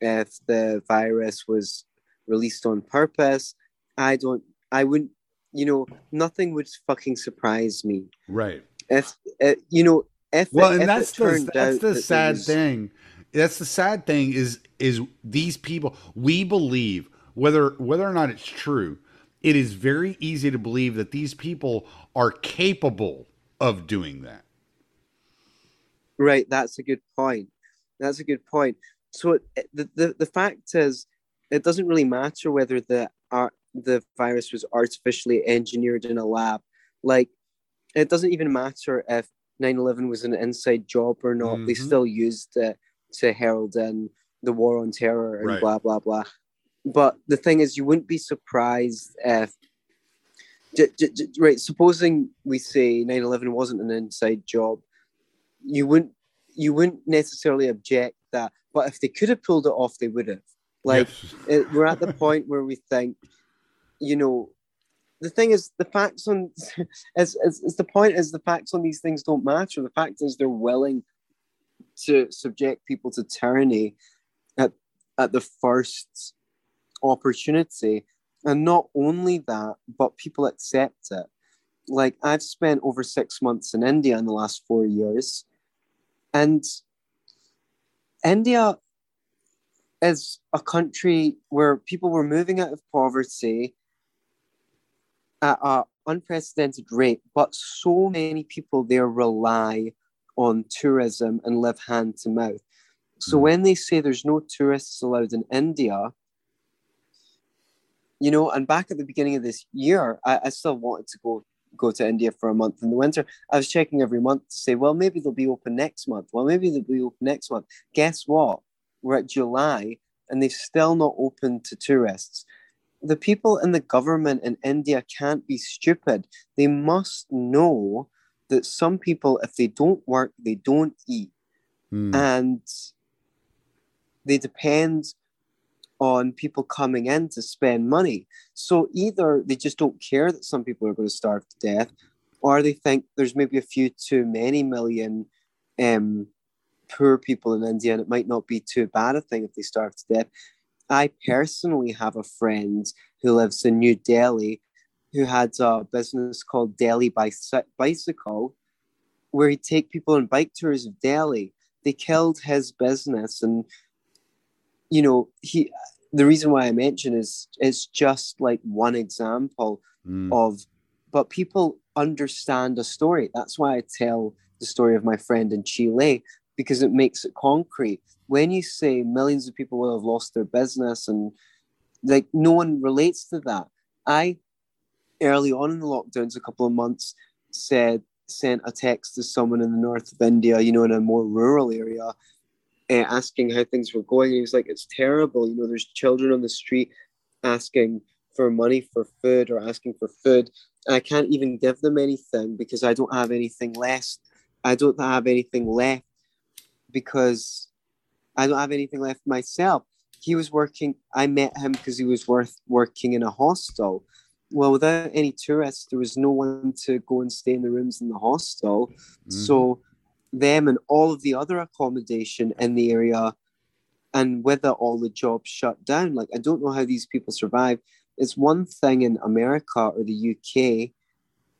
if the virus was released on purpose. I don't. I wouldn't. You know, nothing would fucking surprise me Right. if uh, you know if Well, it, and if that's the that's the sad thing. That's the sad thing is is these people we believe whether whether or not it's true, it is very easy to believe that these people are capable of doing that. Right, that's a good point. That's a good point. So it, the, the the fact is, it doesn't really matter whether the art the virus was artificially engineered in a lab. Like, it doesn't even matter if 9-11 was an inside job or not. They Mhm. still used it to herald in the war on terror and Right. blah blah blah. But the thing is, you wouldn't be surprised if. j- j- j- right, supposing we say 9-11 wasn't an inside job, you wouldn't you wouldn't necessarily object that but if they could have pulled it off they would have like Yes. it, we're at the point where we think you know the thing is the facts on is, is, is the point is the facts on these things don't matter the fact is they're willing to subject people to tyranny at at the first opportunity. And not only that but people accept it. Like i've spent over six months in india in the last four years and india is a country where people were moving out of poverty at an unprecedented rate, but so many people there rely on tourism and live hand to mouth. So Mm. when they say there's no tourists allowed in India, you know, and back at the beginning of this year, I, I still wanted to go go to India for a month in the winter. I was checking every month to say, well, maybe they'll be open next month. Well, maybe they'll be open next month. Guess what? We're at July and they've still not opened to tourists. The people in the government in India can't be stupid. They must know that some people, if they don't work, they don't eat. Hmm. And they depend on people coming in to spend money. So either they just don't care that some people are going to starve to death, or they think there's maybe a few too many million um, poor people in India and it might not be too bad a thing if they starve to death. I personally have a friend who lives in New Delhi who had a business called Delhi Bicycle, where he'd take people on bike tours of Delhi. They killed his business, and you know he. The reason why I mention is it's just like one example mm. of, but people understand a story. That's why I tell the story of my friend in Chile because it makes it concrete. When you say millions of people will have lost their business and like no one relates to that. I early on in the lockdowns, a couple of months, said sent a text to someone in the north of India, you know, in a more rural area, uh, asking how things were going. He was like, "It's terrible. You know, there's children on the street asking for money for food or asking for food. I can't even give them anything because I don't have anything left. I don't have anything left because I don't have anything left myself. He was working. I met him because he was worth working in a hostel well, without any tourists, there was no one to go and stay in the rooms in the hostel. Mm-hmm. So, them and all of the other accommodation in the area, and whether all the jobs shut down. Like, I don't know how these people survive. It's one thing in America or the UK,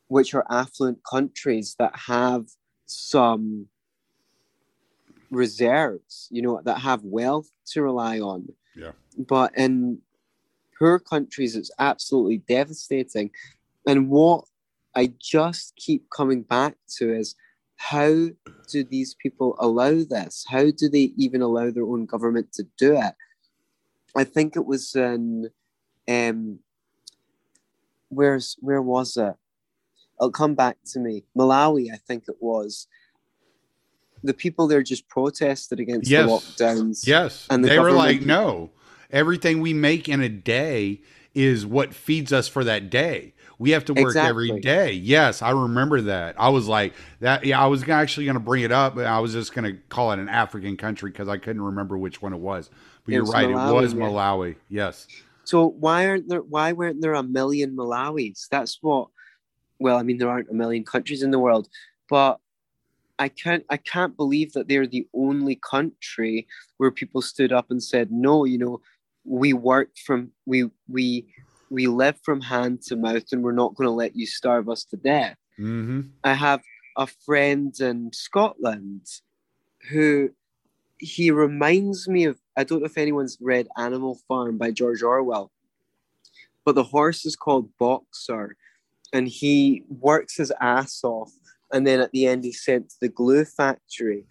which are affluent countries that have some reserves, you know, that have wealth to rely on. Yeah. But in poor countries, it's absolutely devastating. And what I just keep coming back to is how do these people allow this? How do they even allow their own government to do it? I think it was in um where's where was it? It'll come back to me. Malawi, I think it was. The people there just protested against yes. the lockdowns. Yes. And the they were like, no, Everything we make in a day is what feeds us for that day. We have to work exactly. every day. Yes, I remember that. I was like that. Yeah, I was actually going to bring it up, but I was just going to call it an African country because I couldn't remember which one it was. But it you're right. Malawi, it was yeah. Malawi. Yes. So why aren't there? Why weren't there a million Malawis? That's what. Well, I mean, there aren't a million countries in the world, but I can't I can't believe that they're the only country where people stood up and said, no, you know, we work from we we we live from hand to mouth and we're not going to let you starve us to death mm-hmm. i have a friend in scotland who he reminds me of i don't know if anyone's read animal farm by george orwell but the horse is called boxer and he works his ass off and then at the end he's sent to the glue factory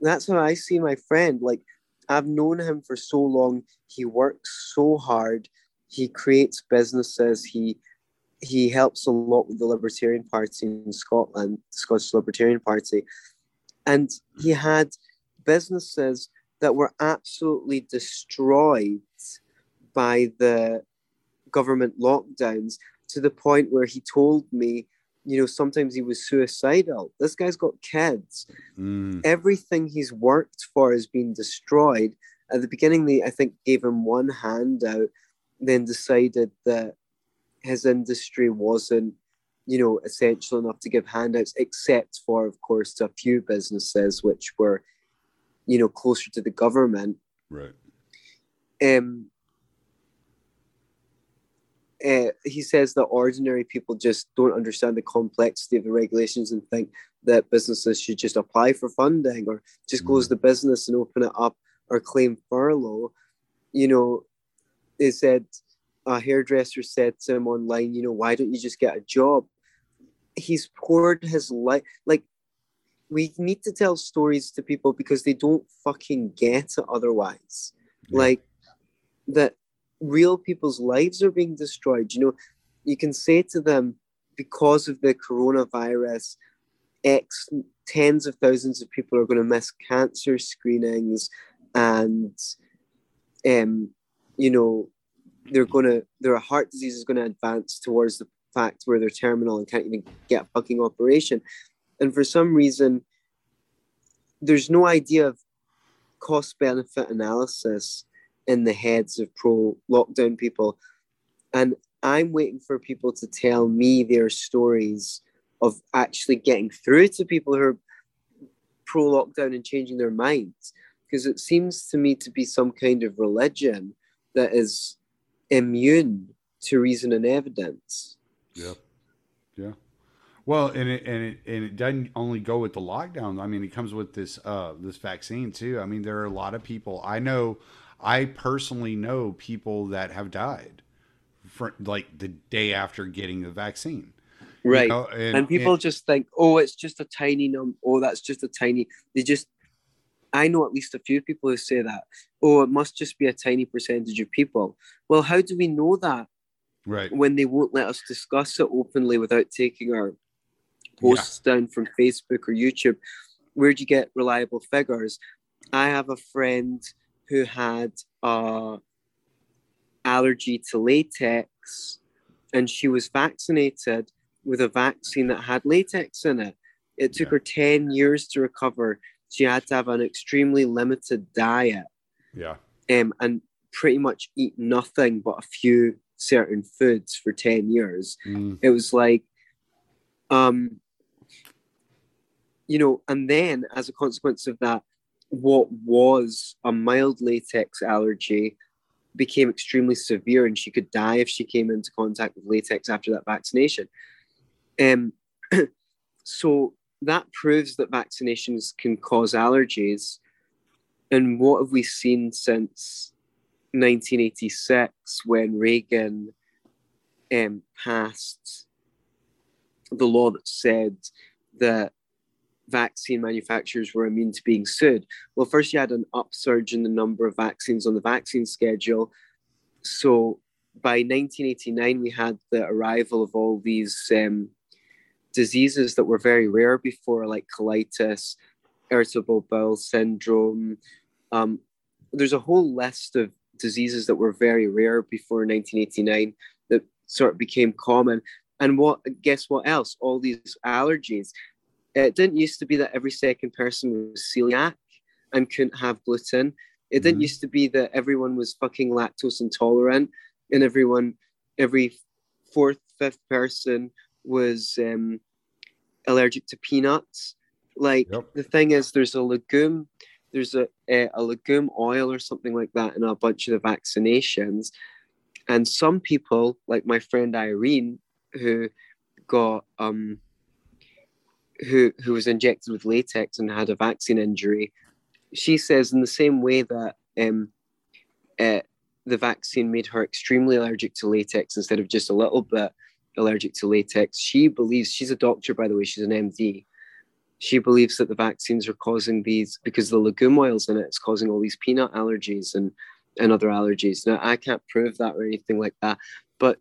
that's how i see my friend like I've known him for so long. He works so hard. He creates businesses. He he helps a lot with the Libertarian Party in Scotland, the Scottish Libertarian Party, and he had businesses that were absolutely destroyed by the government lockdowns to the point where he told me you know, sometimes he was suicidal. This guy's got kids. Mm. Everything he's worked for has been destroyed. At the beginning, they, I think, gave him one handout, then decided that his industry wasn't, you know, essential enough to give handouts, except for, of course, to a few businesses which were, you know, closer to the government. Right. Um, uh, he says that ordinary people just don't understand the complexity of the regulations and think that businesses should just apply for funding or just close mm. the business and open it up or claim furlough. You know, they said a hairdresser said to him online, you know, why don't you just get a job? He's poured his life like we need to tell stories to people because they don't fucking get it otherwise. Yeah. Like that real people's lives are being destroyed. You know, you can say to them, because of the coronavirus, X tens of thousands of people are going to miss cancer screenings, and um, you know, they're going to their heart disease is going to advance towards the fact where they're terminal and can't even get a fucking operation. And for some reason, there's no idea of cost benefit analysis in the heads of pro lockdown people. And I'm waiting for people to tell me their stories of actually getting through to people who are pro lockdown and changing their minds. Because it seems to me to be some kind of religion that is immune to reason and evidence. Yeah. Yeah. Well, and it and it and it doesn't only go with the lockdown. I mean, it comes with this uh this vaccine too. I mean, there are a lot of people I know. I personally know people that have died for like the day after getting the vaccine. you Right. know, and, people just think, oh, it's just a tiny num. Oh, that's just a tiny. They just. I know at least a few people who say that. Oh, it must just be a tiny percentage of people. Well, how do we know that right. when they won't let us discuss it openly without taking our posts down from Facebook or YouTube? Where do you get reliable figures? I have a friend who had uh, allergy to latex, and she was vaccinated with a vaccine that had latex in it. It took Yeah. her 10 years to recover. She had to have an extremely limited diet Yeah. um, and pretty much eat nothing but a few certain foods for 10 years. Mm, It was like, um, you know, and then as a consequence of that, what was a mild latex allergy became extremely severe, and she could die if she came into contact with latex after that vaccination. Um, so that proves that vaccinations can cause allergies. And what have we seen since 1986 when Reagan um, passed the law that said that vaccine manufacturers were immune to being sued. Well, first you had an upsurge in the number of vaccines on the vaccine schedule. So by 1989, we had the arrival of all these um, diseases that were very rare before, like colitis, irritable bowel syndrome. Um, there's a whole list of diseases that were very rare before 1989 that sort of became common. And what guess what else? All these allergies. It didn't used to be that every second person was celiac and couldn't have gluten. It didn't Mhm. used to be that everyone was fucking lactose intolerant and everyone, every fourth, fifth person was um, allergic to peanuts. Like Yep. the thing is, there's a legume, there's a, a a legume oil or something like that in a bunch of the vaccinations, and some people, like my friend Irene, who got um, who who was injected with latex and had a vaccine injury, she says in the same way that um, uh, the vaccine made her extremely allergic to latex instead of just a little bit allergic to latex. She believes she's a doctor, by the way. She's an MD. She believes that the vaccines are causing these because the legume oils in it is causing all these peanut allergies and and other allergies. Now I can't prove that or anything like that, but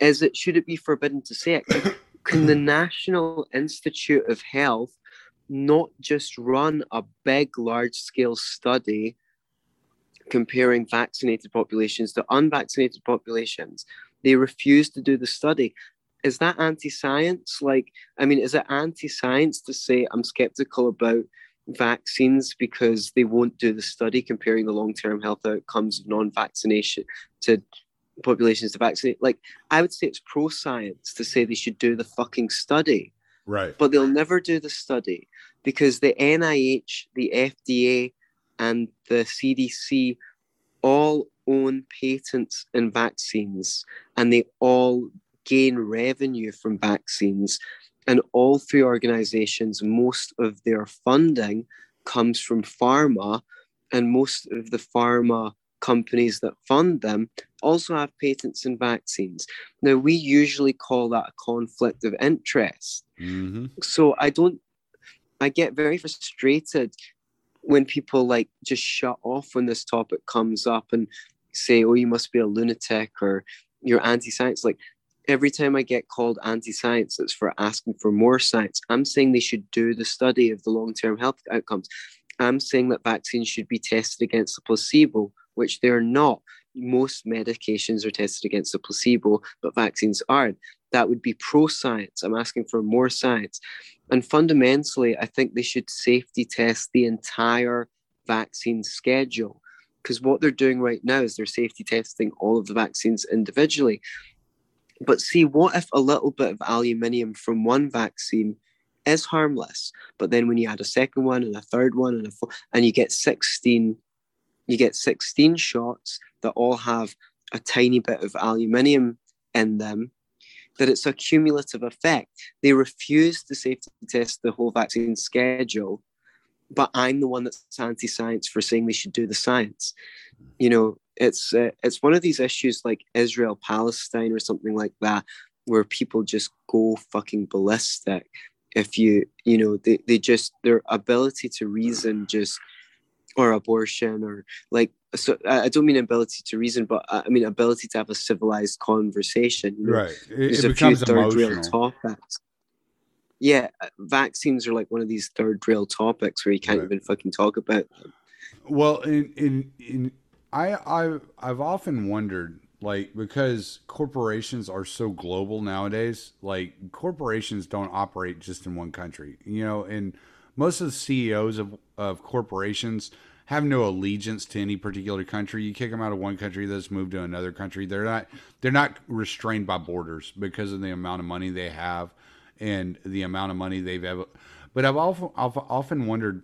is it should it be forbidden to say it? Can, the National Institute of Health not just run a big, large scale study comparing vaccinated populations to unvaccinated populations? They refuse to do the study. Is that anti science? Like, I mean, is it anti science to say I'm skeptical about vaccines because they won't do the study comparing the long term health outcomes of non vaccination to populations to vaccinate? Like, I would say it's pro science to say they should do the fucking study Right. but they'll never do the study because the NIH, the FDA, and the CDC all own patents in vaccines and they all gain revenue from vaccines. And all three organizations, most of their funding comes from pharma, and most of the pharma companies that fund them also have patents in vaccines. Now, we usually call that a conflict of interest. Hmm so i don't i get very frustrated when people like just shut off when this topic comes up and say oh you must be a lunatic or you're anti-science. Like every time i get called anti-science it's for asking for more science. I'm saying they should do the study of the long-term health outcomes. I'm saying that vaccines should be tested against a placebo which they're not most medications are tested against a placebo but vaccines aren't that would be pro science. I'm asking for more science. And fundamentally, I think they should safety test the entire vaccine schedule. Because what they're doing right now is they're safety testing all of the vaccines individually. But see, what if a little bit of aluminium from one vaccine is harmless, but then when you add a second one and a third one and a fourth, and you get 16 you get 16 shots that all have a tiny bit of aluminium in them, that it's a cumulative effect. They refuse to safety test the whole vaccine schedule, but I'm the one that's anti-science for saying they should do the science. You know, it's uh, it's one of these issues like Israel Palestine or something like that, where people just go fucking ballistic. If you you know they, they just their ability to reason just or abortion or like so I don't mean ability to reason, but uh, I mean ability to have a civilized conversation. You know? Right. It, There's it a few third rail topics. Yeah, uh, vaccines are like one of these third rail topics where you can't right. even fucking talk about them. Well, in in in I I I've often wondered like because corporations are so global nowadays, like corporations don't operate just in one country. You know, and most of the CEOs of of corporations have no allegiance to any particular country. You kick them out of one country, they just move to another country. They're not they're not restrained by borders because of the amount of money they have and the amount of money they've ever. But I've often I've often wondered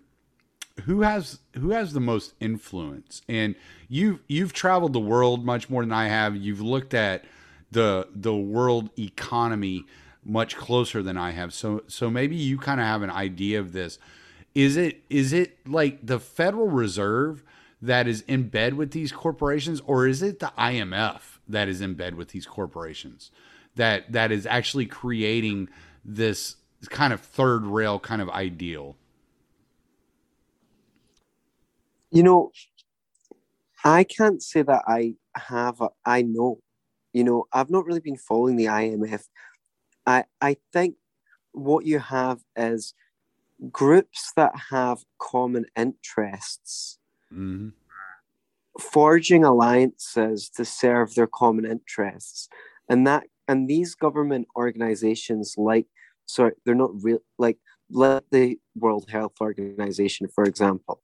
who has who has the most influence. And you've you've traveled the world much more than I have. You've looked at the the world economy much closer than I have. So so maybe you kind of have an idea of this is it is it like the Federal Reserve that is in bed with these corporations, or is it the IMF that is in bed with these corporations that that is actually creating this kind of third rail kind of ideal? You know, I can't say that I have. A, I know, you know, I've not really been following the IMF. I I think what you have is groups that have common interests mm-hmm. forging alliances to serve their common interests and that and these government organizations like sorry they're not real like let the world health organization for example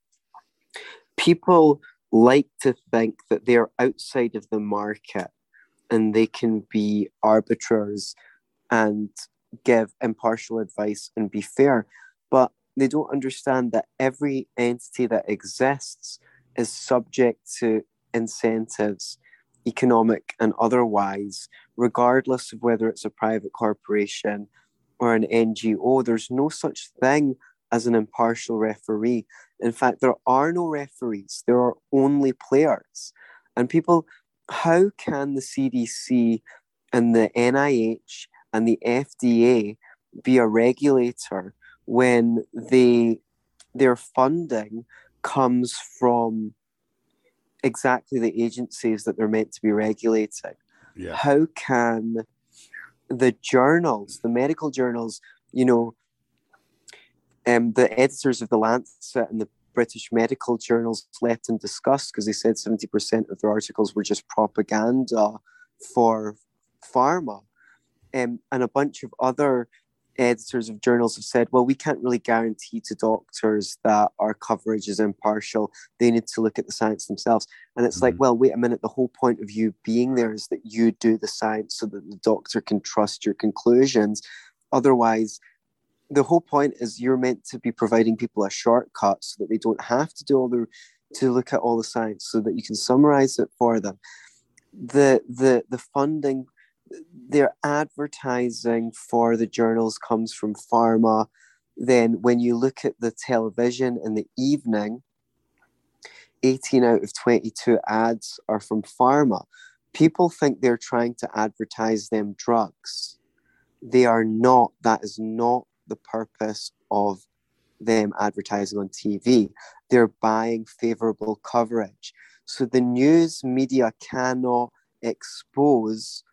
people like to think that they're outside of the market and they can be arbiters and give impartial advice and be fair but they don't understand that every entity that exists is subject to incentives, economic and otherwise, regardless of whether it's a private corporation or an NGO. There's no such thing as an impartial referee. In fact, there are no referees, there are only players. And people, how can the CDC and the NIH and the FDA be a regulator when they their funding comes from exactly the agencies that they're meant to be regulating. Yeah. How can the journals, the medical journals, you know, um, the editors of the Lancet and the British medical journals left in disgust because they said 70% of their articles were just propaganda for pharma. Um, and a bunch of other editors of journals have said, well, we can't really guarantee to doctors that our coverage is impartial. They need to look at the science themselves. And it's mm-hmm. like, well, wait a minute. The whole point of you being there is that you do the science so that the doctor can trust your conclusions. Otherwise, the whole point is you're meant to be providing people a shortcut so that they don't have to do all the to look at all the science so that you can summarize it for them. The the the funding their advertising for the journals comes from pharma. Then, when you look at the television in the evening, 18 out of 22 ads are from pharma. People think they're trying to advertise them drugs. They are not. That is not the purpose of them advertising on TV. They're buying favorable coverage. So the news media cannot expose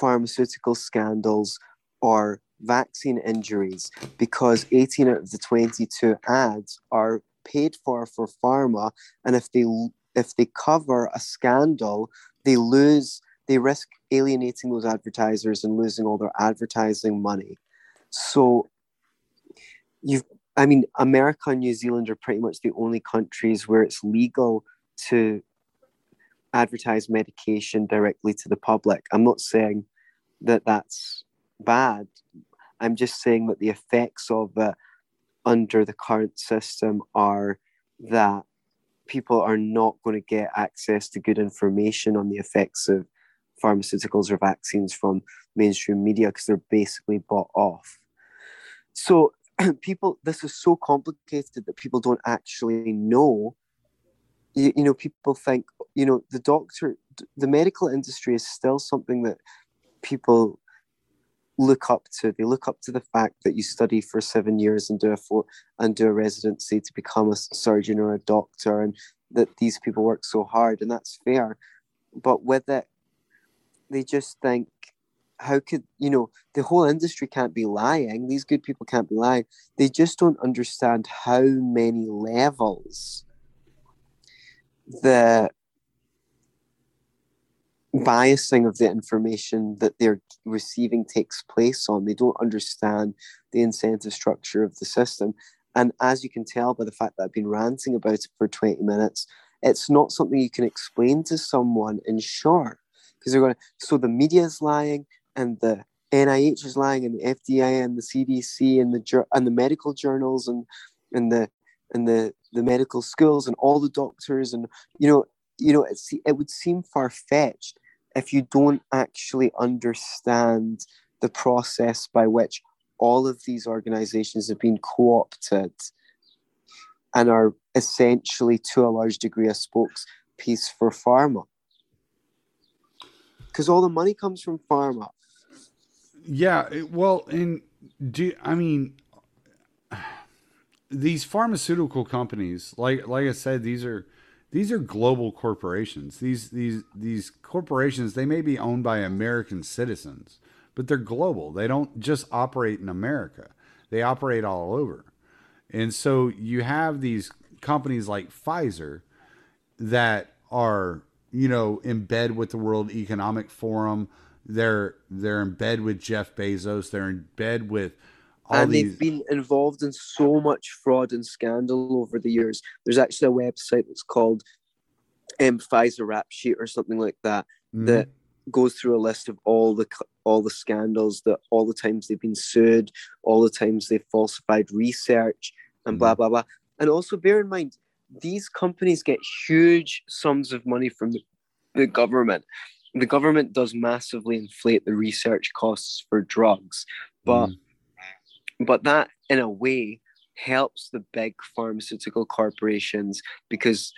pharmaceutical scandals or vaccine injuries because 18 out of the 22 ads are paid for for pharma and if they if they cover a scandal they lose they risk alienating those advertisers and losing all their advertising money so you've i mean america and new zealand are pretty much the only countries where it's legal to advertise medication directly to the public. I'm not saying that that's bad. I'm just saying that the effects of it under the current system are that people are not going to get access to good information on the effects of pharmaceuticals or vaccines from mainstream media because they're basically bought off. So people, this is so complicated that people don't actually know. You, you know, people think, you know, the doctor, the medical industry is still something that people look up to. They look up to the fact that you study for seven years and do a four, and do a residency to become a surgeon or a doctor, and that these people work so hard, and that's fair. But with it, they just think, how could you know the whole industry can't be lying? These good people can't be lying. They just don't understand how many levels the biasing of the information that they're receiving takes place on. They don't understand the incentive structure of the system. And as you can tell by the fact that I've been ranting about it for 20 minutes, it's not something you can explain to someone in short. Because they're going to, so the media is lying and the NIH is lying and the FDA and the CDC and the and the medical journals and and the and the the medical schools and all the doctors and you know you know it's, it would seem far fetched if you don't actually understand the process by which all of these organizations have been co opted and are essentially, to a large degree, a spokespiece for pharma. Because all the money comes from pharma. Yeah, well, and do I mean these pharmaceutical companies? Like, like I said, these are these are global corporations. These these these corporations they may be owned by American citizens, but they're global. They don't just operate in America. They operate all over. And so you have these companies like Pfizer that are, you know, in bed with the World Economic Forum. They're they're in bed with Jeff Bezos. They're in bed with and these... they've been involved in so much fraud and scandal over the years. There's actually a website that's called um, Pfizer Rap Sheet or something like that mm. that goes through a list of all the all the scandals that all the times they've been sued, all the times they've falsified research, and mm. blah blah blah. And also bear in mind, these companies get huge sums of money from the, the government. The government does massively inflate the research costs for drugs, but mm but that, in a way, helps the big pharmaceutical corporations because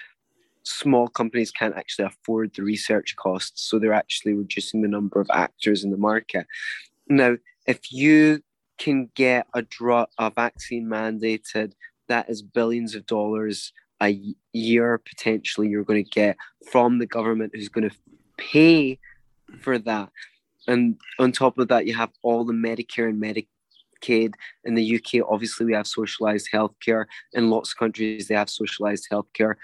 small companies can't actually afford the research costs. So they're actually reducing the number of actors in the market. Now, if you can get a drug, a vaccine mandated, that is billions of dollars a year potentially you're going to get from the government who's going to pay for that. And on top of that, you have all the Medicare and Medicaid Medicaid. In the UK, obviously, we have socialized healthcare. In lots of countries, they have socialized healthcare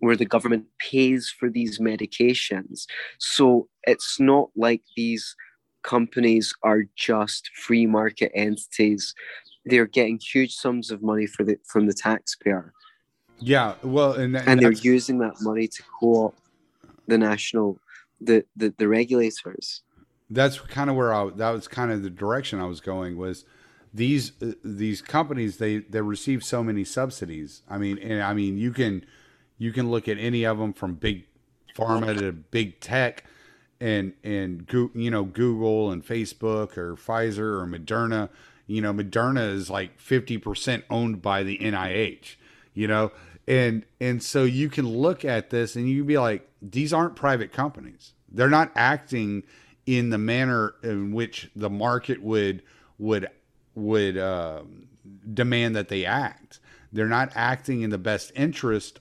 where the government pays for these medications. So it's not like these companies are just free market entities. They're getting huge sums of money for the from the taxpayer. Yeah, well, and, and, and they're using that money to co-opt the national, the, the the regulators. That's kind of where I. That was kind of the direction I was going. Was these uh, these companies they they receive so many subsidies. I mean, and I mean you can you can look at any of them from big pharma to big tech, and and you know Google and Facebook or Pfizer or Moderna. You know, Moderna is like fifty percent owned by the NIH. You know, and and so you can look at this and you be like, these aren't private companies. They're not acting in the manner in which the market would would would uh, demand that they act. They're not acting in the best interest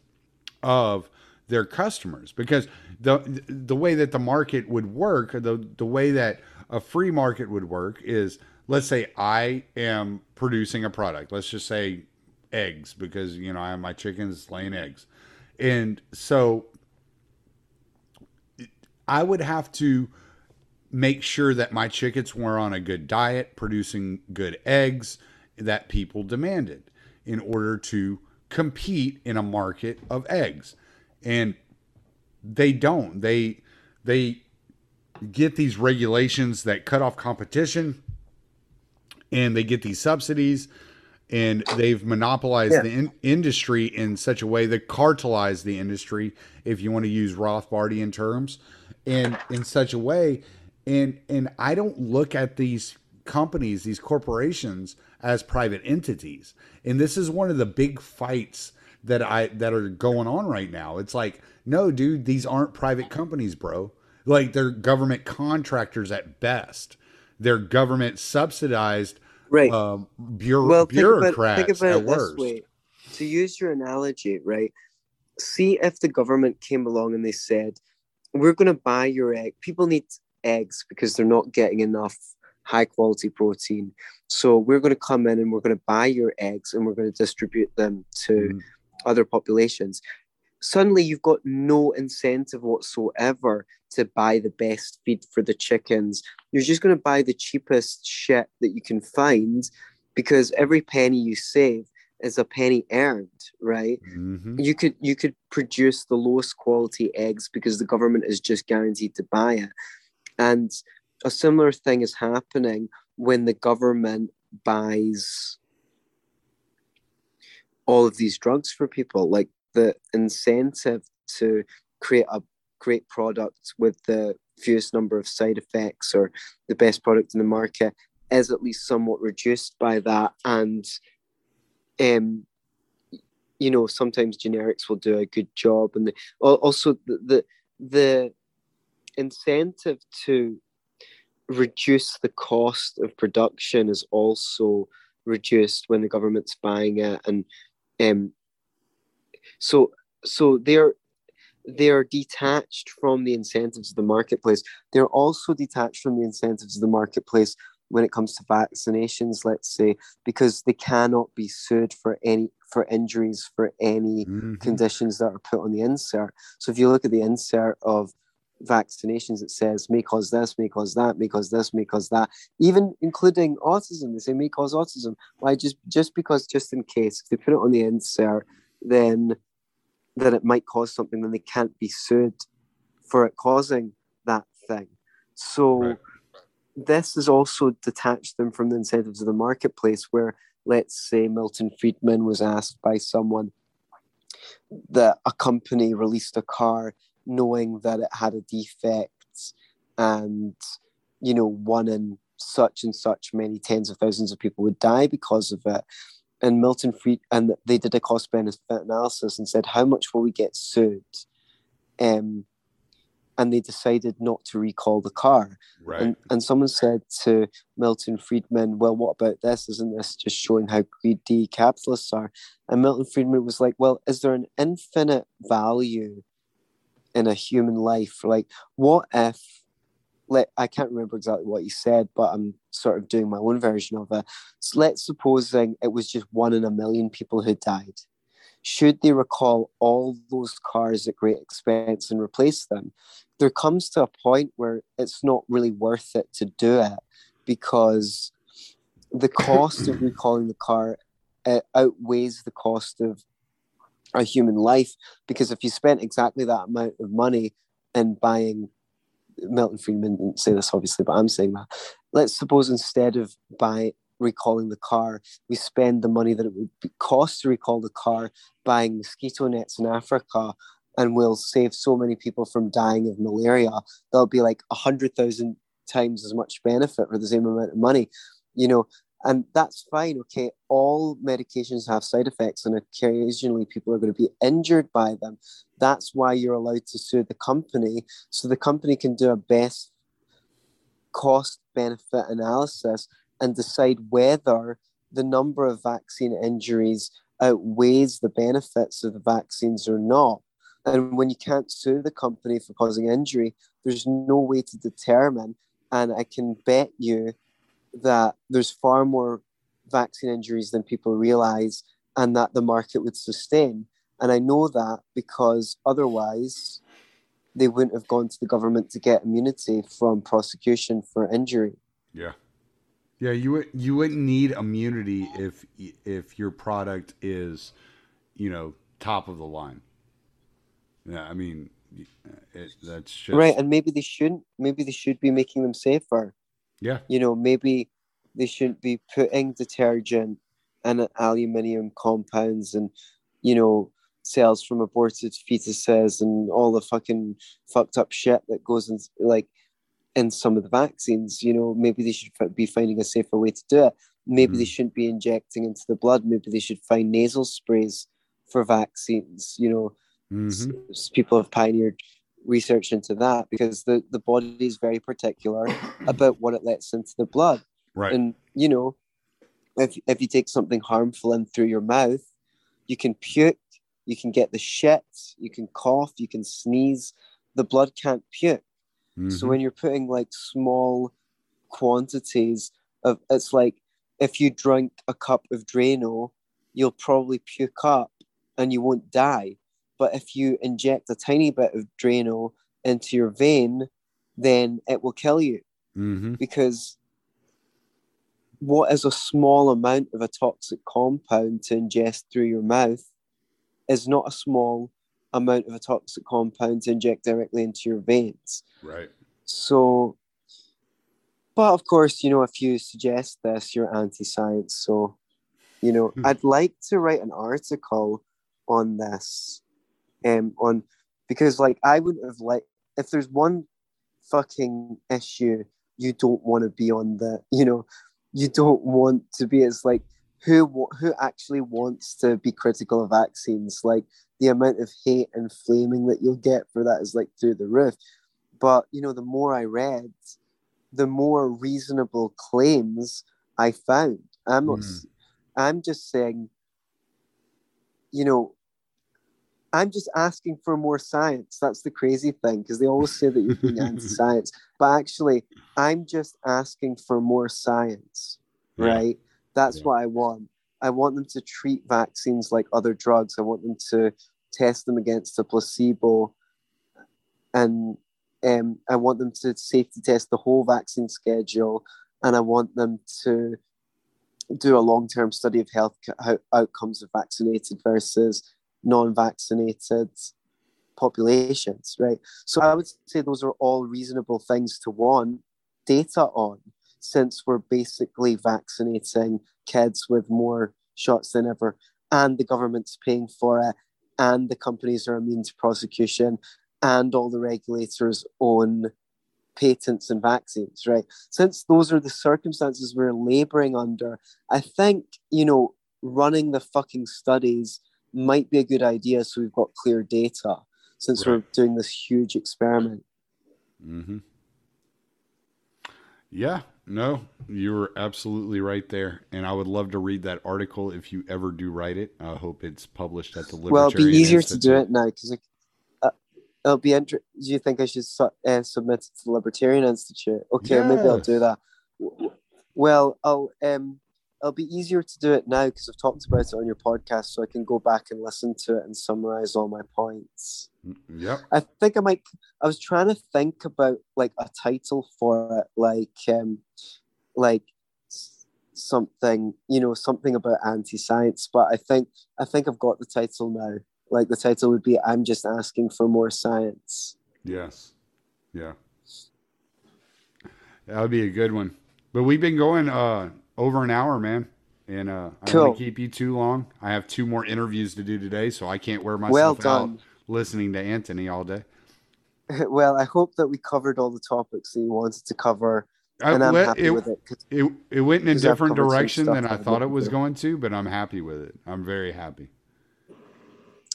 of their customers because the the way that the market would work, the the way that a free market would work is let's say I am producing a product. Let's just say eggs because you know I have my chickens laying eggs. And so I would have to make sure that my chickens were on a good diet, producing good eggs that people demanded in order to compete in a market of eggs. And they don't. They they get these regulations that cut off competition and they get these subsidies and they've monopolized Yeah. the in- industry in such a way that cartelized the industry, if you want to use Rothbardian terms, and in such a way, and and I don't look at these companies, these corporations, as private entities, and this is one of the big fights that I that are going on right now. It's like, no, dude, these aren't private companies, bro. Like they're government contractors at best. They're government subsidized Right. um, bureau- well, think about, bureaucrats think about at worst. way. To use your analogy, right? See if the government came along and they said, "We're going to buy your egg. People need eggs because they're not getting enough high quality protein. So we're going to come in and we're going to buy your eggs and we're going to distribute them to Mhm. other populations." Suddenly, you've got no incentive whatsoever to buy the best feed for the chickens. You're just going to buy the cheapest shit that you can find because every penny you save is a penny earned, right? Mhm. You could you could produce the lowest quality eggs because the government is just guaranteed to buy it. And a similar thing is happening when the government buys all of these drugs for people. Like the incentive to create a great product with the fewest number of side effects or the best product in the market is at least somewhat reduced by that. And um, you know, sometimes generics will do a good job, and also the, the the incentive to reduce the cost of production is also reduced when the government's buying it, and um, so so they're they're detached from the incentives of the marketplace. They're also detached from the incentives of the marketplace when it comes to vaccinations, let's say, because they cannot be sued for any for injuries for any Mhm. conditions that are put on the insert. So if you look at the insert of vaccinations, it says may cause this, may cause that, may cause this, may cause that, even including autism. They say may cause autism. Why just just because just in case if they put it on the insert, then then it might cause something, then they can't be sued for it causing that thing. So Right. this has also detached them from the incentives of the marketplace where let's say Milton Friedman was asked by someone that a company released a car knowing that it had a defect and you know one in such and such many tens of thousands of people would die because of it and Milton Fried and they did a cost benefit analysis and said how much will we get sued um and they decided not to recall the car Right. and, and someone said to Milton Friedman, Well, what about this? Isn't this just showing how greedy capitalists are? And Milton Friedman was like, Well, is there an infinite value in a human life? Like, what if, like, I can't remember exactly what he said, but I'm sort of doing my own version of it. So let's supposing it was just one in a million people who died. Should they recall all those cars at great expense and replace them? there comes to a point where it's not really worth it to do it because the cost of recalling the car outweighs the cost of a human life because if you spent exactly that amount of money in buying Milton Friedman didn't say this obviously, but I'm saying that. Let's suppose instead of buy recalling the car, we spend the money that it would cost to recall the car buying mosquito nets in Africa and we'll save so many people from dying of malaria. There'll be like a hundred thousand times as much benefit for the same amount of money, you know, and that's fine. Okay, all medications have side effects, and occasionally people are going to be injured by them. That's why you're allowed to sue the company, so the company can do a best cost benefit analysis and decide whether the number of vaccine injuries outweighs the benefits of the vaccines or not. And when you can't sue the company for causing injury, there's no way to determine. And I can bet you that there's far more vaccine injuries than people realize and that the market would sustain. And I know that because otherwise they wouldn't have gone to the government to get immunity from prosecution for injury. Yeah. Yeah, you would you wouldn't need immunity if if your product is, you know, top of the line. Yeah, I mean, it, that's just Right. And maybe they shouldn't. Maybe they should be making them safer. Yeah, You know, maybe they shouldn't be putting detergent and aluminium compounds and you know cells from aborted fetuses and all the fucking fucked up shit that goes in like in some of the vaccines you know. Maybe they should be finding a safer way to do it. Maybe mm. they shouldn't be injecting into the blood. Maybe they should find nasal sprays for vaccines you know. Mm-hmm. people have pioneered research into that because the the body is very particular about what it lets into the blood right and you know if, if you take something harmful in through your mouth you can puke you can get the shit, you can cough, you can sneeze. The blood can't puke. Mm-hmm. So when you're putting like small quantities of, it's like if you drink a cup of Drano, you'll probably puke up and you won't die. But if you inject a tiny bit of Drano into your vein, then it will kill you mm-hmm. because what is a small amount of a toxic compound to ingest through your mouth is not a small amount of a toxic compound to inject directly into your veins. Right. So, but of course, you know, if you suggest this, you're anti science. So, you know, hmm. I'd like to write an article on this. Um, on because like I wouldn't have like if there's one fucking issue you don't want to be on the you know you don't want to be it's like who who actually wants to be critical of vaccines? Like the amount of hate and flaming that you'll get for that is like through the roof. But you know, the more I read, the more reasonable claims I found. I'm not. Mm. I'm just saying. You know, I'm just asking for more science. That's the crazy thing because they always say that you're being anti-science, but actually, I'm just asking for more science, yeah. right? That's yeah. what I want. I want them to treat vaccines like other drugs. I want them to test them against a placebo, and um, I want them to safety test the whole vaccine schedule, and I want them to do a long-term study of health outcomes of vaccinated versus non-vaccinated populations. Right. So I would say those are all reasonable things to want data on since we're basically vaccinating kids with more shots than ever, and the government's paying for it, and the companies are immune to prosecution, and all the regulators own patents and vaccines, right? Since those are the circumstances we're laboring under, I think, you know, running the fucking studies might be a good idea so we've got clear data since right. we're doing this huge experiment. Mm-hmm. Yeah, no, you were absolutely right there, and I would love to read that article if you ever do write it. I hope it's published at the Libertarian Well, it'll be easier Institute. to do it now because it, uh, it'll be. Inter- do you think I should su- uh, submit it to the Libertarian Institute? Okay, yeah. maybe I'll do that. Well, I'll um, it'll be easier to do it now because I've talked about it on your podcast, so I can go back and listen to it and summarize all my points. Mm, yep. I think I might. I was trying to think about like a title for it, like um, like something, you know, something about anti-science. But I think I think I've got the title now. Like the title would be "I'm just asking for more science." Yes. Yeah. That would be a good one. But we've been going uh over an hour, man. And uh, I don't want to keep you too long. I have two more interviews to do today, so I can't wear myself well out listening to Antony all day. Well, I hope that we covered all the topics that you wanted to cover. And I, am happy it, with it. It, it went in a different direction than I thought it was going to, but I'm happy with it. I'm very happy.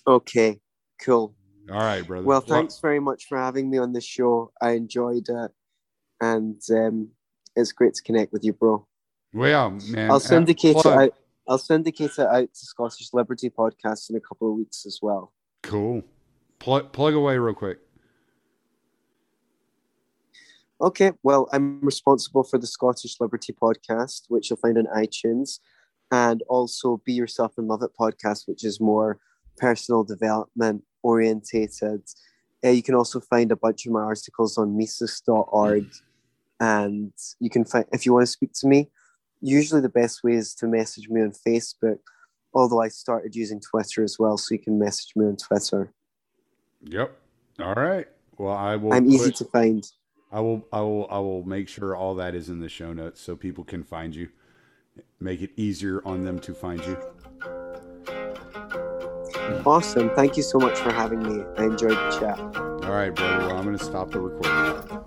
Okay, cool. All right, brother. Well, thanks well, very much for having me on the show. I enjoyed it, and um, it's great to connect with you, bro. Well, man, I'll syndicate it out. I'll syndicate it out to Scottish Liberty podcast in a couple of weeks as well. Cool. Plug plug away real quick. Okay, well, I'm responsible for the Scottish Liberty podcast, which you'll find on iTunes, and also Be Yourself and Love It podcast, which is more personal development orientated. Uh, you can also find a bunch of my articles on Mises.org, and you can find if you want to speak to me usually the best way is to message me on Facebook, although I started using Twitter as well, so you can message me on Twitter. Yep. All right. Well, I will. I'm put, easy to find. I will. I will. I will make sure all that is in the show notes so people can find you. make it easier on them to find you. Awesome. Thank you so much for having me. I enjoyed the chat. All right, brother. Well, I'm going to stop the recording.